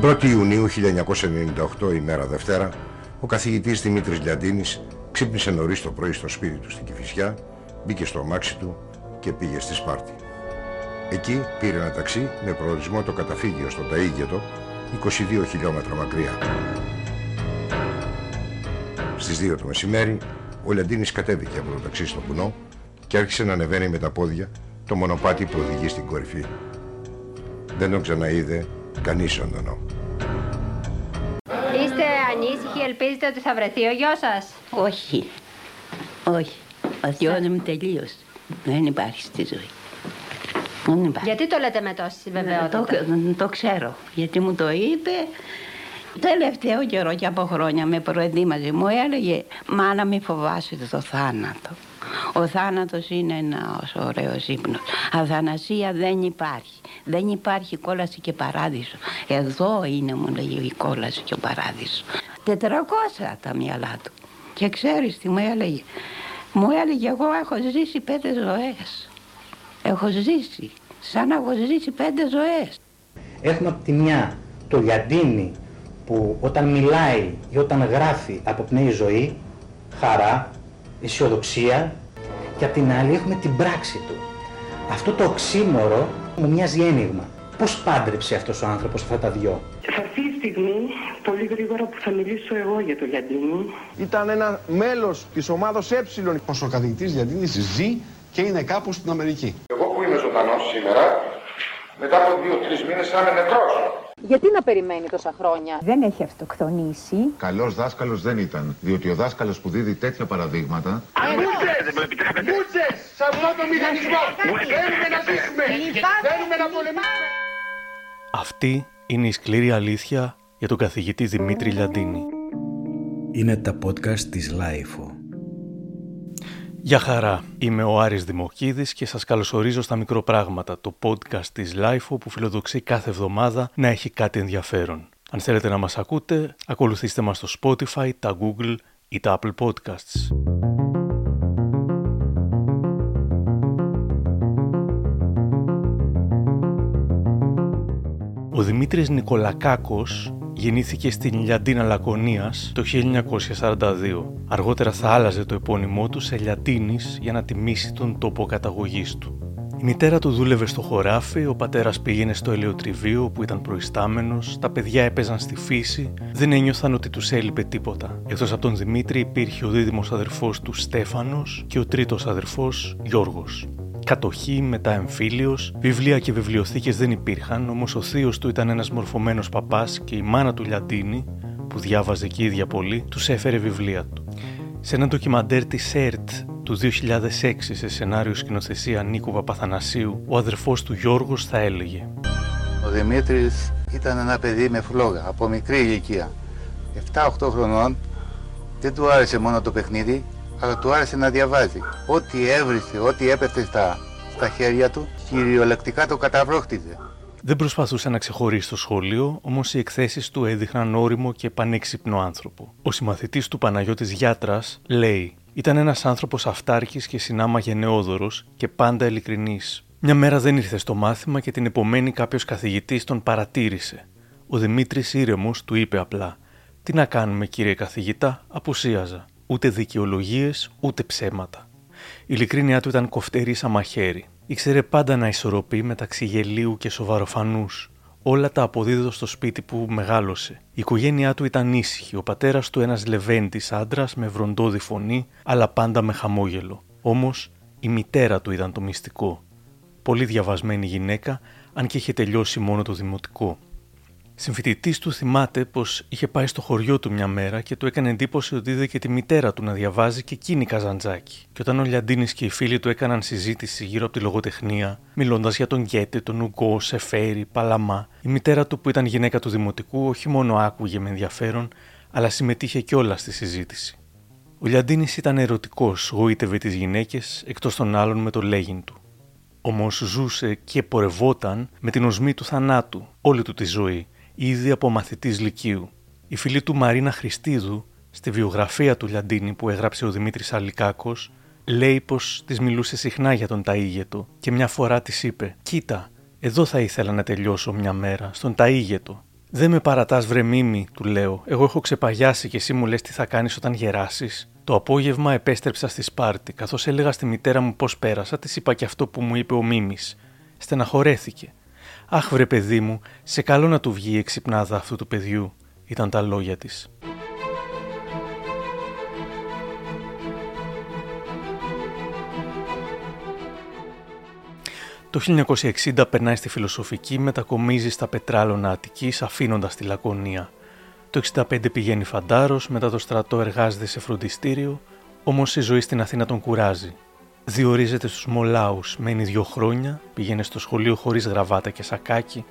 Την 1η Ιουνίου 1998, ημέρα Δευτέρα, ο καθηγητής Δημήτρης Λιαντίνης ξύπνησε νωρίς το πρωί στο σπίτι του στην Κηφισιά, μπήκε στο αμάξι του και πήγε στη Σπάρτη. Εκεί πήρε ένα ταξί με προορισμό το καταφύγιο στο Ταΐγετο, 22 χιλιόμετρα μακριά. Στις 2 το μεσημέρι, ο Λιαντίνης κατέβηκε από το ταξί στο βουνό και άρχισε να ανεβαίνει με τα πόδια το μονοπάτι που οδηγεί στην κορυφή. Δεν τον ξαναείδε κανείς ζωντανό. Είστε ανήσυχοι, ελπίζετε ότι θα βρεθεί ο γιος σας; Όχι. Όχι. Ο γιος μου τελείωσε. Δεν υπάρχει στη ζωή. Δεν υπάρχει. Γιατί το λέτε με τόση βεβαιότητα; Το, το ξέρω. Γιατί μου το είπε τελευταίο καιρό και από χρόνια με προετοίμαζε. Μου έλεγε «Μάνα μη φοβάσαι το θάνατο». Ο θάνατος είναι ένας ωραίος ύπνος. Αθανασία δεν υπάρχει. Δεν υπάρχει κόλαση και παράδεισο. Εδώ είναι μου λέει η κόλαση και ο παράδεισος. Τετρακόσια τα μυαλά του. Και ξέρεις τι μου έλεγε; Μου έλεγε εγώ έχω ζήσει πέντε ζωές. Έχω ζήσει. Σαν να έχω ζήσει πέντε ζωές. Έχουμε από τη μια το λιαντίνι που όταν μιλάει ή όταν γράφει αποπνέει ζωή, χαρά, αισιοδοξία και απ' την άλλη έχουμε την πράξη του. Αυτό το οξύμορο μου μοιάζει ένιγμα. Πώς πάντρεψε αυτός ο άνθρωπος αυτά τα δυο; Θα έρθει η στιγμή, πολύ γρήγορα, που θα μιλήσω εγώ για το Γιαντίνη. Ήταν ένα μέλος της ομάδος Ε. Πως ο καθηγητής Γιαντίνης ζει και είναι κάπου στην Αμερική. Εγώ που είμαι ζωντανός σήμερα, μετά από δύο-τρεις μήνες θα είμαι νεκρός. Γιατί να περιμένει τόσα χρόνια; Δεν έχει αυτοκτονήσει. Καλός δάσκαλος δεν ήταν, διότι ο δάσκαλος που δίδει τέτοια παραδείγματα... Μούντζες! Μούντζες! Σε αυτό το μηχανισμό! Θέλουμε να ζήσουμε! Θέλουμε να πολεμήσουμε! Αυτή είναι η σκληρή αλήθεια για τον καθηγητή Δημήτρη Λιαντίνη. Είναι τα podcast της LiFO. Γεια χαρά, είμαι ο Άρης Δημοκίδης και σας καλωσορίζω στα μικροπράγματα, το podcast της LiFO που φιλοδοξεί κάθε εβδομάδα να έχει κάτι ενδιαφέρον. Αν θέλετε να μας ακούτε, ακολουθήστε μας στο Spotify, τα Google ή τα Apple Podcasts. Ο Δημήτρης Νικολακάκος γεννήθηκε στην Λιαντίνα Λακωνίας το 1942. Αργότερα θα άλλαζε το επώνυμό του σε Λιαντίνης για να τιμήσει τον τόπο καταγωγής του. Η μητέρα του δούλευε στο χωράφι, ο πατέρας πήγαινε στο ελαιοτριβείο που ήταν προϊστάμενος, τα παιδιά έπαιζαν στη φύση, δεν ένιωθαν ότι τους έλειπε τίποτα. Εκτός από τον Δημήτρη υπήρχε ο δίδυμος αδερφός του Στέφανος και ο τρίτος αδερφός Γιώργος. Κατοχή, μετά εμφύλιος, βιβλία και βιβλιοθήκες δεν υπήρχαν, όμως ο θείος του ήταν ένας μορφωμένος παπάς και η μάνα του Λιαντίνη, που διάβαζε και ίδια πολύ, τους έφερε βιβλία του. Σε ένα ντοκιμαντέρ της ΕΡΤ του 2006 σε σενάριο σκηνοθεσία Νίκου Παπαθανασίου, ο αδερφός του Γιώργος θα έλεγε Ο Δημήτρης ήταν ένα παιδί με φλόγα, από μικρή ηλικία. 7-8 χρονών δεν του άρεσε μόνο το παιχνίδι, αλλά του άρεσε να διαβάζει. Ό,τι έβρισε, ό,τι έπεφτε στα, στα χέρια του, κυριολεκτικά το καταβρόχτιζε. Δεν προσπαθούσε να ξεχωρίσει το σχολείο, όμως οι εκθέσεις του έδειχναν όριμο και πανέξυπνο άνθρωπο. Ο συμμαθητής του Παναγιώτης Γιάτρας λέει: Ήταν ένας άνθρωπος αυτάρκης και συνάμα γενναιόδωρο και πάντα ειλικρινής. Μια μέρα δεν ήρθε στο μάθημα και την επομένη κάποιος καθηγητής τον παρατήρησε. Ο Δημήτρης ήρεμος του είπε απλά: Τι να κάνουμε, κύριε καθηγητά, απουσίαζα. Ούτε δικαιολογίες, ούτε ψέματα. Η ειλικρίνειά του ήταν κοφτερή σαν μαχαίρι. Ήξερε πάντα να ισορροπεί μεταξύ γελίου και σοβαροφανούς. Όλα τα αποδίδω στο σπίτι που μεγάλωσε. Η οικογένειά του ήταν ήσυχη. Ο πατέρας του ένας λεβέντης άντρας με βροντόδη φωνή, αλλά πάντα με χαμόγελο. Όμως η μητέρα του ήταν το μυστικό. Πολύ διαβασμένη γυναίκα, αν και είχε τελειώσει μόνο το δημοτικό. Συμφοιτητής του θυμάται πως είχε πάει στο χωριό του μια μέρα και του έκανε εντύπωση ότι είδε και τη μητέρα του να διαβάζει και εκείνη καζαντζάκι. Και όταν ο Λιαντίνης και οι φίλοι του έκαναν συζήτηση γύρω από τη λογοτεχνία, μιλώντας για τον Γκέτε, τον Ουγκό, Σεφέρι, Παλαμά, η μητέρα του που ήταν γυναίκα του δημοτικού όχι μόνο άκουγε με ενδιαφέρον, αλλά συμμετείχε κιόλα στη συζήτηση. Ο Λιαντίνης ήταν ερωτικός, γοήτευε τις γυναίκες εκτός των άλλων με το λέγειν του. Όμως ζούσε και πορευόταν με την οσμή του θανάτου όλη του τη ζωή ήδη από μαθητής Λυκείου. Η φίλη του Μαρίνα Χριστίδου, στη βιογραφία του Λιαντίνη που έγραψε ο Δημήτρης Αλικάκος, λέει πως της μιλούσε συχνά για τον Ταΐγετο και μια φορά της είπε: Κοίτα, εδώ θα ήθελα να τελειώσω μια μέρα, στον Ταΐγετο. Δεν με παρατάς, βρε μίμη, του λέω. Εγώ έχω ξεπαγιάσει και εσύ μου λες τι θα κάνεις όταν γεράσεις. Το απόγευμα επέστρεψα στη Σπάρτη. Καθώς έλεγα στη μητέρα μου πώς πέρασα, της είπα και αυτό που μου είπε ο Μίμης. Στεναχωρέθηκε. Αχ, βρε παιδί μου, σε καλό να του βγει η εξυπνάδα αυτού του παιδιού, ήταν τα λόγια της. Το 1960 περνάει στη φιλοσοφική, μετακομίζει στα πετράλωνα Αττικής αφήνοντας τη Λακωνία. Το 65 πηγαίνει φαντάρος, μετά το στρατό εργάζεται σε φροντιστήριο, όμως η ζωή στην Αθήνα τον κουράζει. Διορίζεται στους Μολάους, μένει δύο χρόνια, πήγαινε στο σχολείο χωρίς γραβάτα και σακάκι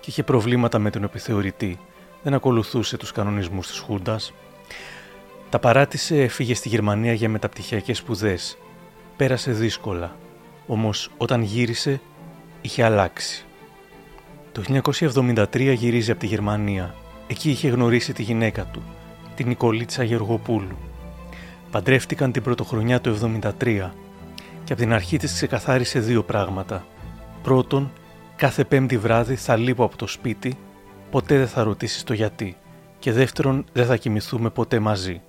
και είχε προβλήματα με τον επιθεωρητή. Δεν ακολουθούσε τους κανονισμούς της Χούντας. Τα παράτησε, έφυγε στη Γερμανία για μεταπτυχιακές σπουδές. Πέρασε δύσκολα, όμως όταν γύρισε είχε αλλάξει. Το 1973 γυρίζει από τη Γερμανία. Εκεί είχε γνωρίσει τη γυναίκα του, την Νικολίτσα Γεωργοπούλου. Παντρεύτηκαν την πρωτοχρονιά του 1973 και από την αρχή της ξεκαθάρισε δύο πράγματα. Πρώτον, κάθε πέμπτη βράδυ θα λείπω από το σπίτι, ποτέ δεν θα ρωτήσεις το γιατί. Και δεύτερον, δεν θα κοιμηθούμε ποτέ μαζί.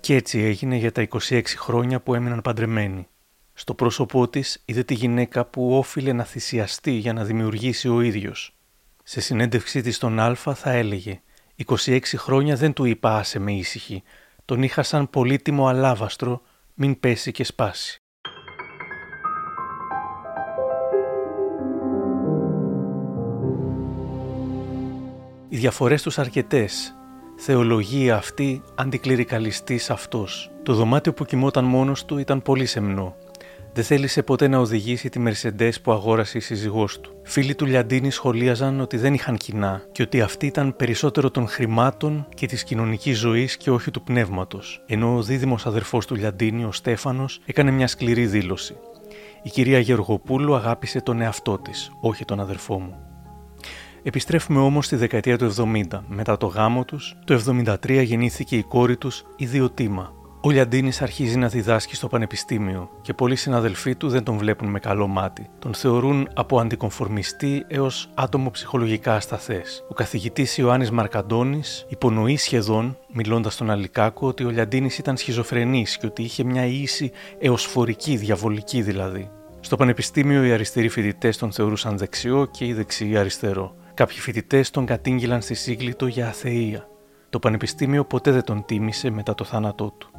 Και έτσι έγινε για τα 26 χρόνια που έμειναν παντρεμένοι. Στο πρόσωπό της είδε τη γυναίκα που όφιλε να θυσιαστεί για να δημιουργήσει ο ίδιος. Σε συνέντευξή της στον Α θα έλεγε «26 χρόνια δεν του είπα άσε με ήσυχη, τον είχα σαν πολύτιμο αλάβαστρο, μην πέσει και σπάσει». Διαφορές τους αρκετές. Θεολογία αυτή, αντικληρικαλιστής αυτός. Το δωμάτιο που κοιμόταν μόνος του ήταν πολύ σεμνό δεν θέλησε ποτέ να οδηγήσει τη Mercedes που αγόρασε η σύζυγός του. Φίλοι του Λιαντίνη σχολίαζαν ότι δεν είχαν κοινά και ότι αυτή ήταν περισσότερο των χρημάτων και της κοινωνικής ζωής και όχι του πνεύματος. Ενώ ο δίδυμος αδερφός του Λιαντίνη, ο Στέφανος, έκανε μια σκληρή δήλωση. Η κυρία Γεωργοπούλου αγάπησε τον εαυτό της, όχι τον αδερφό μου. Επιστρέφουμε όμως στη δεκαετία του 70. Μετά το γάμο τους, το 73 γεννήθηκε η κόρη τους, η Διοτήμα, ο Λιαντίνης αρχίζει να διδάσκει στο πανεπιστήμιο και πολλοί συναδελφοί του δεν τον βλέπουν με καλό μάτι. Τον θεωρούν από αντικομφορμιστή έως άτομο ψυχολογικά ασταθές. Ο καθηγητής Ιωάννης Μαρκαντώνης υπονοεί σχεδόν, μιλώντας στον Αλικάκο, ότι ο Λιαντίνης ήταν σχιζοφρενής και ότι είχε μια ίση έω φορική, διαβολική δηλαδή. Στο πανεπιστήμιο οι αριστεροί φοιτητές τον θεωρούσαν δεξιό και οι δεξιοί αριστερό. Κάποιοι φοιτητές τον κατήγγυλαν στη Σύγκλιτο για αθεία. Το πανεπιστήμιο ποτέ δεν τον τίμησε μετά το θάνατό του.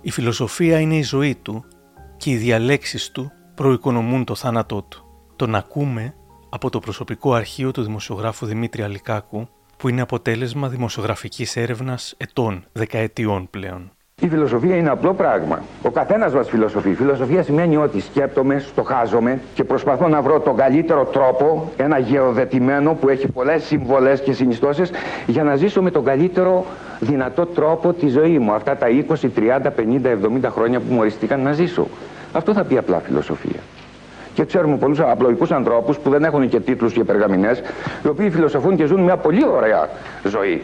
Η φιλοσοφία είναι η ζωή του και οι διαλέξεις του προοικονομούν το θάνατό του. Τον ακούμε από το προσωπικό αρχείο του δημοσιογράφου Δημήτρη Αλικάκου που είναι αποτέλεσμα δημοσιογραφικής έρευνας ετών, δεκαετιών πλέον. Η φιλοσοφία είναι απλό πράγμα. Ο καθένας μας φιλοσοφεί. Φιλοσοφία σημαίνει ότι σκέπτομαι, στοχάζομαι και προσπαθώ να βρω τον καλύτερο τρόπο, ένα γεωδετημένο που έχει πολλές συμβολές και συνιστώσεις, για να ζήσω με τον καλύτερο δυνατό τρόπο τη ζωή μου. Αυτά τα 20, 30, 50, 70 χρόνια που μου οριστήκαν να ζήσω. Αυτό θα πει απλά φιλοσοφία. Και ξέρουμε πολλούς απλοϊκούς ανθρώπους που δεν έχουν και τίτλους και περγαμηνές, οι οποίοι φιλοσοφούν και ζουν μια πολύ ωραία ζωή.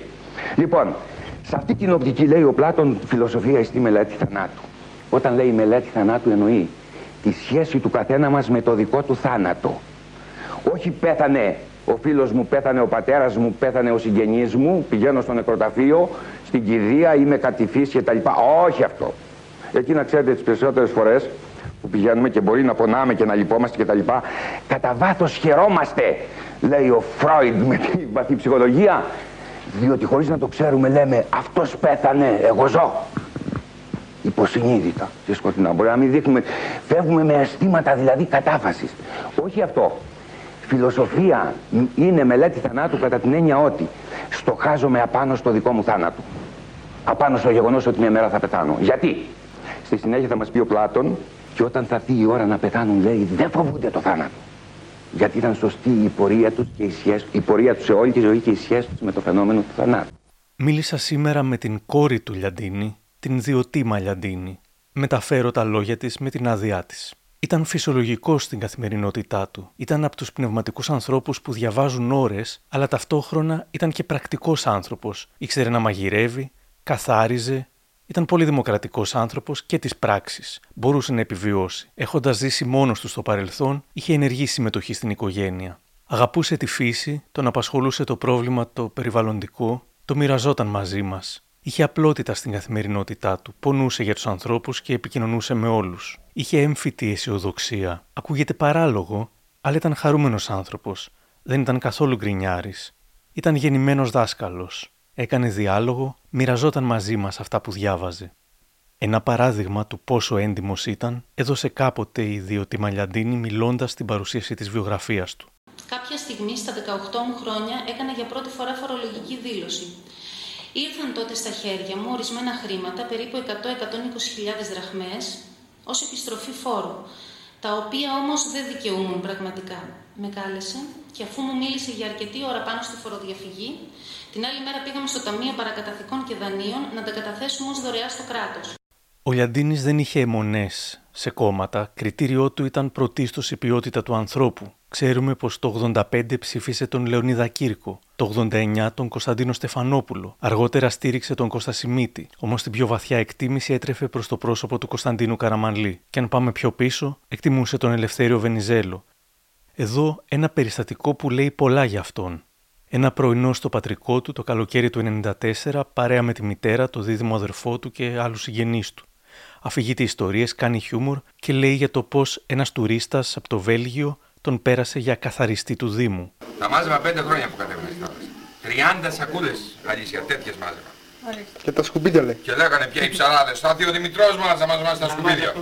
Λοιπόν, σε αυτή την οπτική λέει ο Πλάτων φιλοσοφία στη μελέτη θανάτου. Όταν λέει μελέτη θανάτου εννοεί τη σχέση του καθένα μας με το δικό του θάνατο. Όχι πέθανε ο φίλος μου, πέθανε ο πατέρας μου, πέθανε ο συγγενής μου, πηγαίνω στο νεκροταφείο, στην κηδεία, είμαι κατηφής και τα λοιπά. Όχι αυτό. Εκεί να ξέρετε τις περισσότερες φορές που πηγαίνουμε και μπορεί να πονάμε και να λυπόμαστε και τα λοιπά, κατά βάθος χαιρόμαστε, λέει ο Φρόιντ με την βαθύ ψυχολογία, διότι χωρίς να το ξέρουμε λέμε αυτός πέθανε, εγώ ζω. Υποσυνείδητα και σκοτεινά. Μπορεί να μην δείχνουμε, φεύγουμε με αισθήματα δηλαδή κατάφασης. Όχι αυτό. Φιλοσοφία είναι μελέτη θανάτου κατά την έννοια ότι στοχάζομαι απάνω στο δικό μου θάνατο. Απάνω στο γεγονός ότι μια μέρα θα πεθάνω. Γιατί; Στη συνέχεια θα μας πει ο Πλάτων και όταν θα έρθει η ώρα να πεθάνουν λέει δεν φοβούνται το θάνατο γιατί ήταν σωστή η πορεία τους και η, σχέση, η πορεία τους σε όλη τη ζωή και η σχέση τους με το φαινόμενο του θανάτου. Μίλησα σήμερα με την κόρη του Λιαντίνη, την Διοτήμα Λιαντίνη. Μεταφέρω τα λόγια της με την άδειά της. Ήταν φυσιολογικό στην καθημερινότητά του. Ήταν από τους πνευματικούς ανθρώπους που διαβάζουν ώρες, αλλά ταυτόχρονα ήταν και πρακτικός άνθρωπος. Ήξερε να μαγειρεύει, καθάριζε, ήταν πολύ δημοκρατικός άνθρωπος και της πράξης. Μπορούσε να επιβιώσει. Έχοντας ζήσει μόνος του στο παρελθόν, είχε ενεργή συμμετοχή στην οικογένεια. Αγαπούσε τη φύση, τον απασχολούσε το πρόβλημα το περιβαλλοντικό, το μοιραζόταν μαζί μας. Είχε απλότητα στην καθημερινότητά του, πονούσε για τους ανθρώπους και επικοινωνούσε με όλους. Είχε έμφυτη αισιοδοξία. Ακούγεται παράλογο, αλλά ήταν χαρούμενος άνθρωπος. Δεν ήταν καθόλου γκρινιάρης. Ήταν γεννημένος δάσκαλος. Έκανε διάλογο, μοιραζόταν μαζί μας αυτά που διάβαζε. Ένα παράδειγμα του πόσο έντιμος ήταν έδωσε κάποτε η ιδιωτή Μαλιαντίνη μιλώντας στην παρουσίαση της βιογραφίας του. Κάποια στιγμή στα 18 μου χρόνια έκανα για πρώτη φορά φορολογική δήλωση. Ήρθαν τότε στα χέρια μου ορισμένα χρήματα, περίπου 100-120 δραχμές, ως επιστροφή φόρου, τα οποία όμως δεν δικαιούμουν πραγματικά. Με κάλεσε και αφού μου μίλησε για αρκετή ώρα πάνω στη φοροδιαφυγή, την άλλη μέρα πήγαμε στο Ταμείο Παρακαταθήκων και Δανείων να τα καταθέσουμε ως δωρεά στο κράτος. Ο Λιαντίνης δεν είχε αιμονές σε κόμματα. Κριτήριό του ήταν πρωτίστως η ποιότητα του ανθρώπου. Ξέρουμε πως το 85 ψήφισε τον Λεωνίδα Κύρκο, το 89 τον Κωνσταντίνο Στεφανόπουλο, αργότερα στήριξε τον Κώστα Σιμίτη, όμως την πιο βαθιά εκτίμηση έτρεφε προς το πρόσωπο του Κωνσταντίνου Καραμανλή. Και αν πάμε πιο πίσω, εκτιμούσε τον Ελευθέριο Βενιζέλο. Εδώ ένα περιστατικό που λέει πολλά για αυτόν. Ένα πρωινό στο πατρικό του το καλοκαίρι του 94, παρέα με τη μητέρα, το δίδυμο αδερφό του και άλλους συγγενείς του αφηγείται ιστορίες, κάνει χιούμορ και λέει για το πώς ένας τουρίστας από το Βέλγιο τον πέρασε για καθαριστή του Δήμου. Τα μάζευα πέντε χρόνια που κατέβαινα στη θάλασσα. 30 σακούλες αλήθεια, τέτοιες μάζευα. Και τα σκουπίδια λέει. Και λέγανε πια οι ψαράδες. Θα δει ο Δημητρός μας να μας τα σκουπίδια.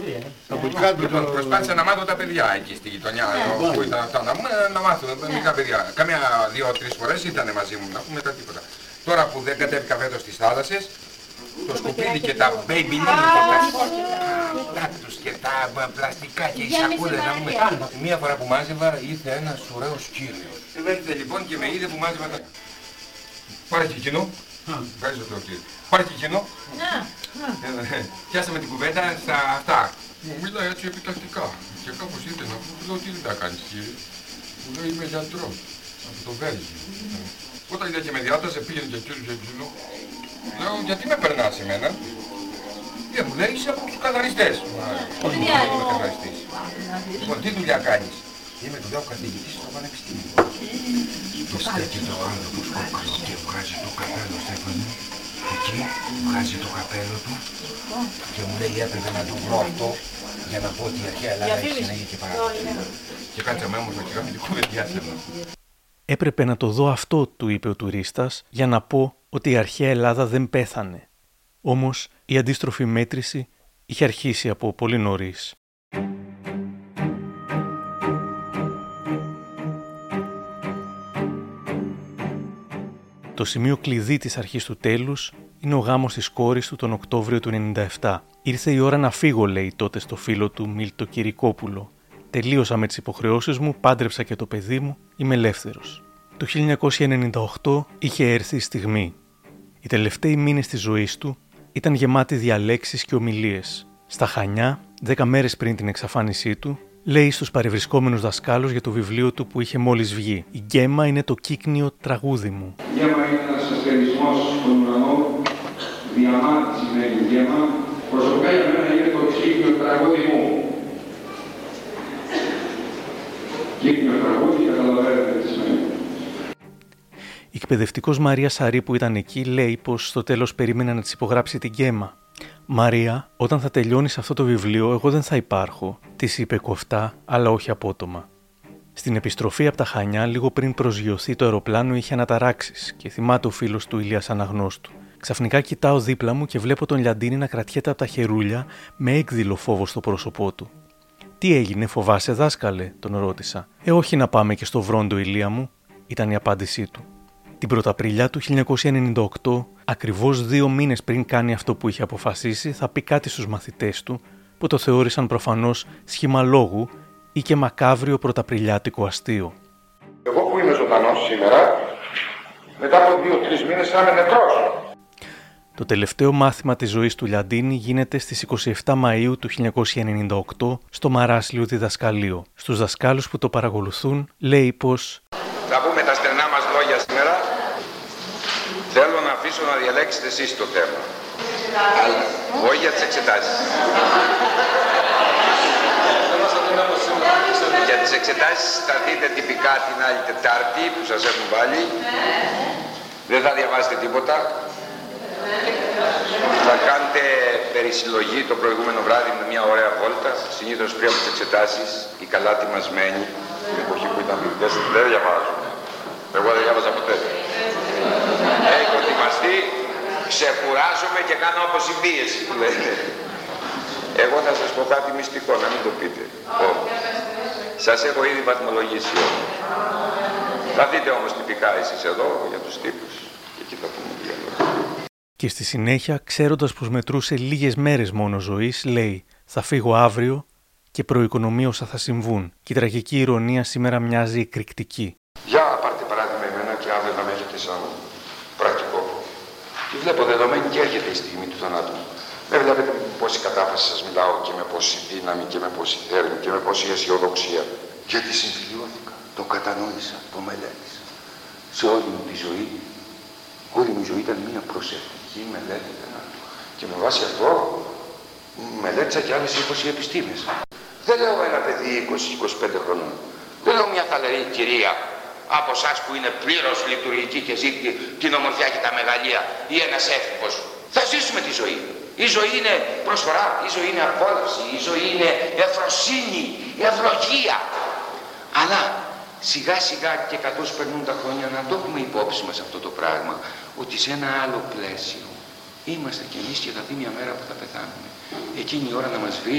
Λοιπόν, προσπάθησα να μάθω τα παιδιά εκεί στη γειτονιά που ήταν αυτά. Να, να μάθω τα μικρά παιδιά. Καμιά δύο-τρεις φορές ήταν μαζί μου να πούμε τα τίποτα. Τώρα που δεν κατέβηκα φέτος στις θάλασσες, το σκουπίδι και τα baby τα τους και τα πλαστικά και οι σακούλες να πούμε. Μία φορά που μάζευα ήρθε ένας ωραίος κύριος. Ήρθε λοιπόν και με είδε που μάζευα τα... Πάρε και εκείνο. Ευχαριστώ το κύριο. Πάρε και εκείνο. Πιάσαμε την κουβέντα στα αυτά. Μου μιλάει έτσι επιτακτικά. Και κάπως ήρθε να μου λέω τι δεν τα κάνεις κύριε; Μου λέει είμαι γιατρός από το Βέλγιο. Όταν είδα και με διάτασε πήγαινε και κύριος και εκείνο. Λέω, γιατί με περνάς εμένα; Και μου λέει, είσαι από τους καθαριστές. Όχι, δεν είμαι καθαριστής. Λοιπόν, τι δουλειά κάνεις; Είμαι δουλειά ο καθηγητής στο πανεπιστήμιο. Το στέκεται ο άνθρωπος κόκκαλο και βγάζει το καπέλο, Στέφανη. Εκεί βγάζει το καπέλο του και μου λέει έπρεπε να του βρω αυτό για να πω ότι η αρχαία Ελλάδα έχει συνέχεια και παράδειγμα. Και κάτσαμε όμορφα και κάνουμε την κουβεντιάσαμε. Έπρεπε να το δω αυτό, του είπε ο τουρίστας, για να πω ότι η αρχαία Ελλάδα δεν πέθανε. Όμως η αντίστροφη μέτρηση είχε αρχίσει από πολύ νωρίς. Το σημείο κλειδί της αρχής του τέλους είναι ο γάμος της κόρης του τον Οκτώβριο του 97. Ήρθε η ώρα να φύγω, λέει τότε στο φίλο του Μίλτο Κυρικόπουλο. Τελείωσα με τις υποχρεώσεις μου, πάντρεψα και το παιδί μου, είμαι ελεύθερος. Το 1998 είχε έρθει η στιγμή. Οι τελευταίοι μήνες της ζωής του ήταν γεμάτοι διαλέξεις και ομιλίες. Στα Χανιά, δέκα μέρες πριν την εξαφάνισή του, λέει στους παρευρισκόμενους δασκάλους για το βιβλίο του που είχε μόλις βγει. «Η γκέμα είναι το κύκνιο τραγούδι μου». Η γκέμα είναι ένας αστερισμός στον ουρανό, διαμάτη σημαίνει γκέμα, προσωπικά για μένα είναι το κύκνιο τραγούδι μου. Κύκνιο τραγούδι, καταλαβαίνετε τι σημαίνει. Η εκπαιδευτικός Μαρία Σαρή που ήταν εκεί λέει πως στο τέλος περίμενα να της υπογράψει την γκέμα. Μαρία, όταν θα τελειώνεις αυτό το βιβλίο, εγώ δεν θα υπάρχω, της είπε κοφτά, αλλά όχι απότομα. Στην επιστροφή από τα Χανιά, λίγο πριν προσγειωθεί το αεροπλάνο, είχε αναταράξεις και θυμάται ο φίλος του Ηλίας Αναγνώστου. Ξαφνικά κοιτάω δίπλα μου και βλέπω τον Λιαντίνη να κρατιέται από τα χερούλια με έκδηλο φόβο στο πρόσωπό του. Τι έγινε, φοβάσαι, δάσκαλε, τον ρώτησα. Ε, όχι να πάμε και στο βρόντο, Ηλία μου, ήταν η απάντησή του. Την Πρωταπριλιά του 1998, ακριβώς δύο μήνες πριν κάνει αυτό που είχε αποφασίσει, θα πει κάτι στους μαθητές του, που το θεώρησαν προφανώς σχήμα λόγου ή και μακάβριο πρωταπριλιάτικο αστείο. Εγώ που είμαι ζωντανός σήμερα, μετά από δύο-τρεις μήνες θα είμαι νεκρός. Το τελευταίο μάθημα της ζωής του Λιαντίνη γίνεται στις 27 Μαΐου του 1998 στο Μαράσλιο Διδασκαλείο. Στους δασκάλους που το παρακολουθούν λέει πως θα πούμε τα στενά μας λόγια σήμερα. Θέλω να αφήσω να διαλέξετε εσείς το θέμα. Αλλά όχι για τις εξετάσεις. Για τις εξετάσεις θα δείτε τυπικά την άλλη Τετάρτη που σας έχουν βάλει. Δεν θα διαβάσετε τίποτα. Θα κάνετε περισυλλογή το προηγούμενο βράδυ με μια ωραία βόλτα. Συνήθως πριν από τις εξετάσεις, οι καλά τιμασμένοι, την εποχή που ήταν φοιτητές, δεν διαβάζουν. Εγώ δεν διάβαζα ποτέ. Έχω ετοιμαστεί, ξεκουράζομαι και κάνω αποσυμπίεση που λένε. Εγώ θα σας πω κάτι μυστικό, να μην το πείτε. Σας έχω ήδη βαθμολογήσει όλοι. Θα δείτε όμως τυπικά εσείς εδώ για τους τύπους. Και εκεί θα πούμε δύο Και στη συνέχεια, ξέροντας πως μετρούσε λίγες μέρες μόνο ζωής, λέει «Θα φύγω αύριο και προοικονομίωσα θα συμβούν». Και η τραγική ηρωνία σήμερα μοιάζει εκρηκτική. Για πάρτε παράδειγμα εμένα και αύριο να με έχετε σαν πρακτικό. Και βλέπω δεδομένη και έρχεται η στιγμή του θανάτου μου. Με βλέπετε με πόση κατάφαση σας μιλάω και με πόση δύναμη και με πόση θέρμη και με πόση αισιοδοξία. Γιατί συμφιλιώθηκα, το κατανόησα, το μελέτησα. Σε όλη μου τη ζωή, όλη μου η ζωή ήταν μια προσεκτική μελέτη. Και με βάση αυτό μελέτησα και άλλες 20 επιστήμες. Δεν λέω ένα παιδί 20-25 χρονών. Δεν λέω μια θαλερή κυρία από εσάς που είναι πλήρως λειτουργική και ζει την ομορφιά και τα μεγαλεία ή ένας έφηβος. Θα ζήσουμε τη ζωή. Η ζωή είναι προσφορά, η ζωή είναι απόλαυση, η ζωή είναι ευφροσύνη, ευλογία. Αλλά σιγά σιγά και καθώς περνούν τα χρόνια να το έχουμε υπόψη μας αυτό το πράγμα, ότι σε ένα άλλο πλαίσιο είμαστε κι εμείς και θα δει μια μέρα που θα πεθάνουμε. Εκείνη η ώρα να μας βρει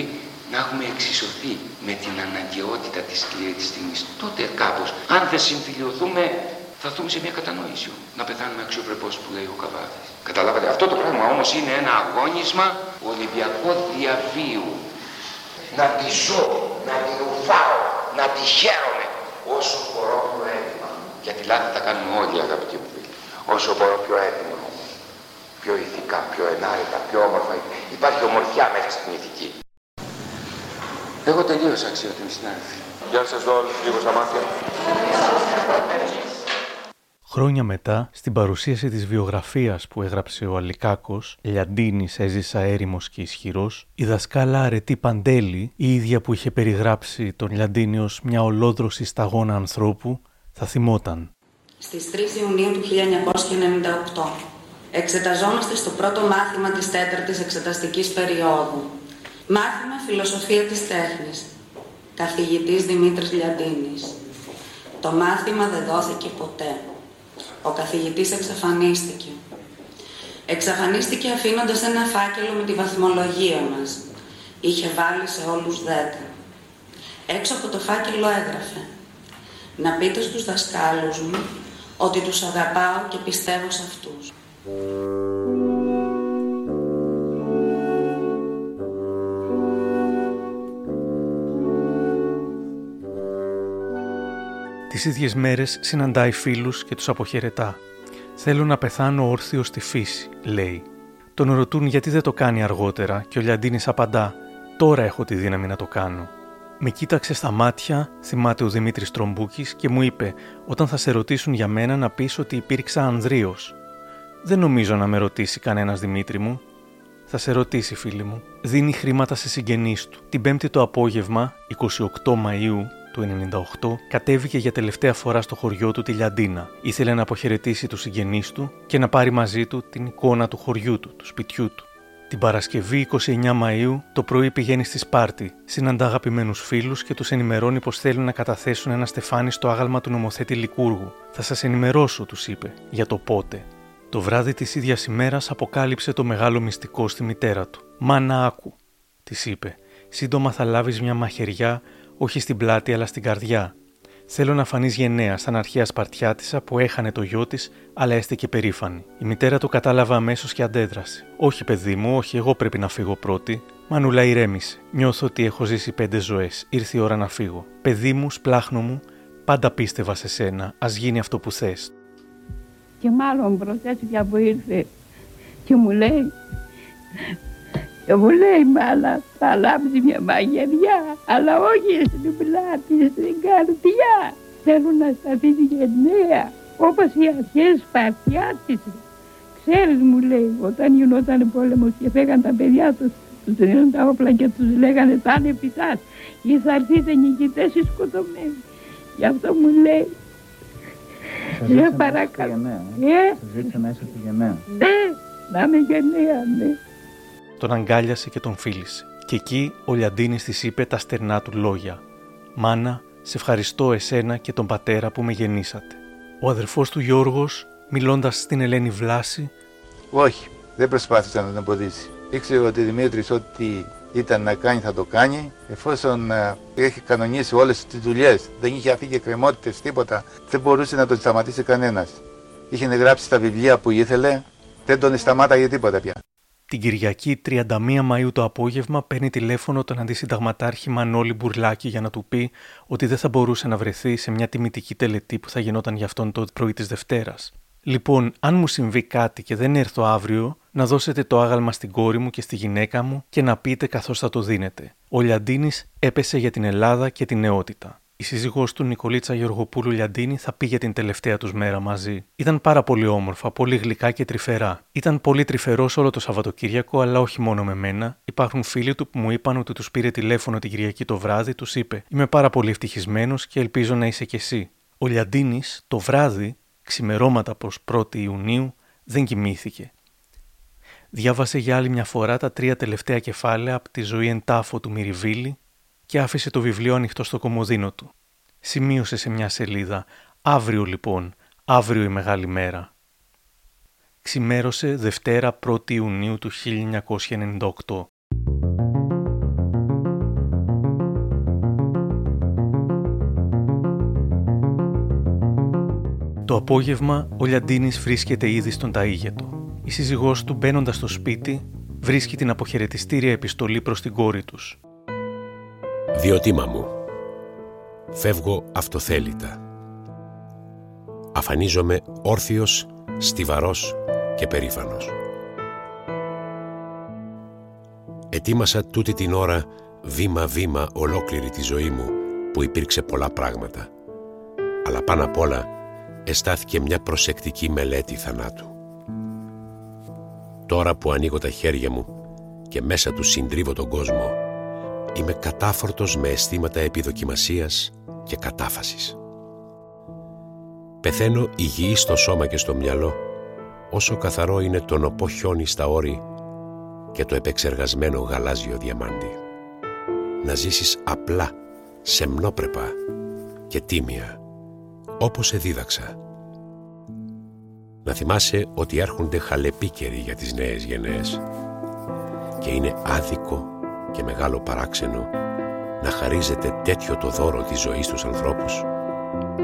να έχουμε εξισωθεί με την αναγκαιότητα της σκληρής στιγμής. Τότε κάπως, αν δεν συμφιλειωθούμε, θα δούμε σε μια κατανόηση. Να πεθάνουμε αξιοπρεπώς που λέει ο Καβάδης. Καταλάβατε, αυτό το πράγμα όμως είναι ένα αγώνισμα ολυμπιακό διαβίου. Να τη ζω, να τη ρουφάω, να τη χαίρομαι όσο μπορώ πιο έτοιμα. Γιατί λάθη θα κάνουμε όλοι αγαπητοί μου φίλοι. Όσο μπορώ πιο έτοιμα Πιο ηθικά, πιο ενάρετα, πιο όμορφα. Υπάρχει ομορφιά μέσα στην ηθική. Εγώ τελείωσα αξιότιμη συνάδελφοι. Γεια σας δω όλους λίγο στα μάτια. Χρόνια μετά, στην παρουσίαση της βιογραφίας που έγραψε ο Αλικάκος, Λιαντίνης έζησα έρημος και ισχυρός, η δασκάλα Αρετή Παντέλη, η ίδια που είχε περιγράψει τον Λιαντίνη ως μια ολόδρωση σταγόνα ανθρώπου, θα θυμόταν. Στις 3 Ιουνίου του 1998 εξεταζόμαστε στο πρώτο μάθημα της τέταρτης εξεταστικής περίοδου. Μάθημα Φιλοσοφία της Τέχνης. Καθηγητής Δημήτρης Λιαντίνης. Το μάθημα δεν δόθηκε ποτέ. Ο καθηγητής εξαφανίστηκε. Εξαφανίστηκε αφήνοντας ένα φάκελο με τη βαθμολογία μας. Είχε βάλει σε όλους δέκα. Έξω από το φάκελο έγραφε «Να πείτε στους δασκάλους μου ότι τους αγαπάω και πιστεύω σε αυτούς». Τις ίδιες μέρες συναντάει φίλους και τους αποχαιρετά. «Θέλω να πεθάνω όρθιος στη φύση», λέει. Τον ρωτούν γιατί δεν το κάνει αργότερα και ο Λιαντίνης απαντά «Τώρα έχω τη δύναμη να το κάνω». Με κοίταξε στα μάτια, θυμάται ο Δημήτρης Τρομπούκης και μου είπε «Όταν θα σε ρωτήσουν για μένα να πεις ότι υπήρξα ανδρείος». «Δεν νομίζω να με ρωτήσει κανένας Δημήτρη μου». «Θα σε ρωτήσει φίλη μου». Δίνει χρήματα σε συγγενείς του. Την πέμπτη το απόγευμα, 28 Μαΐου, του 98 κατέβηκε για τελευταία φορά στο χωριό του τη Λιαντίνα. Ήθελε να αποχαιρετήσει τους συγγενείς του και να πάρει μαζί του την εικόνα του χωριού του, του σπιτιού του. Την Παρασκευή 29 Μαου το πρωί πηγαίνει στη Σπάρτη, συναντά αγαπημένους φίλους και τους ενημερώνει πως θέλουν να καταθέσουν ένα στεφάνι στο άγαλμα του νομοθέτη Λικούργου. Θα σας ενημερώσω, τους είπε, για το πότε. Το βράδυ της ίδιας ημέρας αποκάλυψε το μεγάλο μυστικό στη μητέρα του. Μάνα άκου, της είπε. Σύντομα θα λάβεις μια μαχαιριά όχι στην πλάτη αλλά στην καρδιά. Θέλω να φανείς γενναία σαν αρχαία Σπαρτιάτησα που έχανε το γιο της, αλλά έστεκε περήφανη. Η μητέρα του κατάλαβε αμέσως και αντέδρασε. Όχι, παιδί μου, όχι, εγώ πρέπει να φύγω πρώτη. Μανούλα ηρέμησε. Νιώθω ότι έχω ζήσει πέντε ζωές. Ήρθε η ώρα να φύγω. Παιδί μου, σπλάχνο μου, πάντα πίστευα σε σένα. Α γίνει αυτό που θες. Και μάλλον μπροστά που ήρθε και μου λέει και μου λέει μάνα θα λάμψει μια μαγειριά αλλά όχι στην πλάτη, στην καρδιά. Θέλω να σταθεί γενναία όπως οι αρχές Σπαρτιάτης. Ξέρεις μου λέει όταν γινόταν πόλεμος και φέγαν τα παιδιά τους Τους δίνουν τα όπλα και τους λέγανε θα είναι πιτάς ή θα έρθείτε νικητές ή σκοτωμένοι. Γι' αυτό μου λέει για παρακαλώ. Ε; Σας ζήτησε να είσαστε γενναία. Ναι, να είμαι γενναία, ναι. Τον αγκάλιασε και τον φίλησε. Και εκεί ο Λιαντίνης της είπε τα στερνά του λόγια. «Μάνα, σε ευχαριστώ εσένα και τον πατέρα που με γεννήσατε». Ο αδερφός του Γιώργος, μιλώντας στην Ελένη Βλάση... Όχι, δεν προσπάθησε να τον εμποδίσει. Ήξερε ότι ο Δημήτρης ό,τι ήταν να κάνει θα το κάνει, εφόσον ε, έχει κανονίσει όλες τις δουλειές, δεν είχε αφήγει εκκρεμότητες, τίποτα, δεν μπορούσε να τον σταματήσει κανένας. Είχε γράψει τα βιβλία που ήθελε, δεν τον σταμάταγε τίποτα πια. Την Κυριακή 31 Μαΐου το απόγευμα παίρνει τηλέφωνο τον αντισυνταγματάρχη Μανώλη Μπουρλάκη για να του πει ότι δεν θα μπορούσε να βρεθεί σε μια τιμητική τελετή που θα γινόταν για αυτόν το πρωί της Δευτέρας. Λοιπόν, αν μου συμβεί κάτι και δεν έρθω αύριο, να δώσετε το άγαλμα στην κόρη μου και στη γυναίκα μου και να πείτε καθώς θα το δίνετε. Ο Λιαντίνης έπεσε για την Ελλάδα και την νεότητα. Η σύζυγός του Νικολίτσα Γεωργοπούλου Λιαντίνη θα πήγε την τελευταία τους μέρα μαζί. Ήταν πάρα πολύ όμορφα, πολύ γλυκά και τρυφερά. Ήταν πολύ τρυφερός όλο το Σαββατοκύριακο, αλλά όχι μόνο με μένα. Υπάρχουν φίλοι του που μου είπαν ότι τους πήρε τηλέφωνο την Κυριακή το βράδυ, τους είπε: Είμαι πάρα πολύ ευτυχισμένος και ελπίζω να είσαι κι εσύ. Ο Λιαντίνης το βράδυ, ξημερώματα προς 1η Ιουνίου, δεν κοιμήθηκε. Διάβασε για άλλη μια φορά τα τρία τελευταία κεφάλαια από τη ζωή εν τάφο του Μυριβίλη και άφησε το βιβλίο ανοιχτό στο κομμωδίνο του. Σημείωσε σε μια σελίδα «Αύριο λοιπόν, αύριο η μεγάλη μέρα». Ξημέρωσε Δευτέρα 1η Ιουνίου του 1998. Το απόγευμα ο Λιαντίνης βρίσκεται ήδη στον Ταΐγετο. Η σύζυγός του μπαίνοντας στο σπίτι βρίσκει την αποχαιρετιστήρια επιστολή προς την κόρη τους. Διοτήμα μου, φεύγω αυτοθέλητα. Αφανίζομαι όρθιος, στιβαρός και περήφανος. Ετοίμασα τούτη την ώρα βήμα-βήμα ολόκληρη τη ζωή μου που υπήρξε πολλά πράγματα. Αλλά πάνω απ' όλα εστάθηκε μια προσεκτική μελέτη θανάτου. Τώρα που ανοίγω τα χέρια μου και μέσα του συντρίβω τον κόσμο, είμαι κατάφορτος με αισθήματα επιδοκιμασίας και κατάφασης. Πεθαίνω υγιής στο σώμα και στο μυαλό, όσο καθαρό είναι το νοπό χιόνι στα όρη και το επεξεργασμένο γαλάζιο διαμάντι. Να ζήσεις απλά, σεμνόπρεπα και τίμια, όπως σε δίδαξα να θυμάσαι ότι έρχονται χαλεπίκαιροι για τις νέες γενναίες και είναι άδικο και μεγάλο παράξενο να χαρίζεται τέτοιο το δώρο της ζωής στους ανθρώπους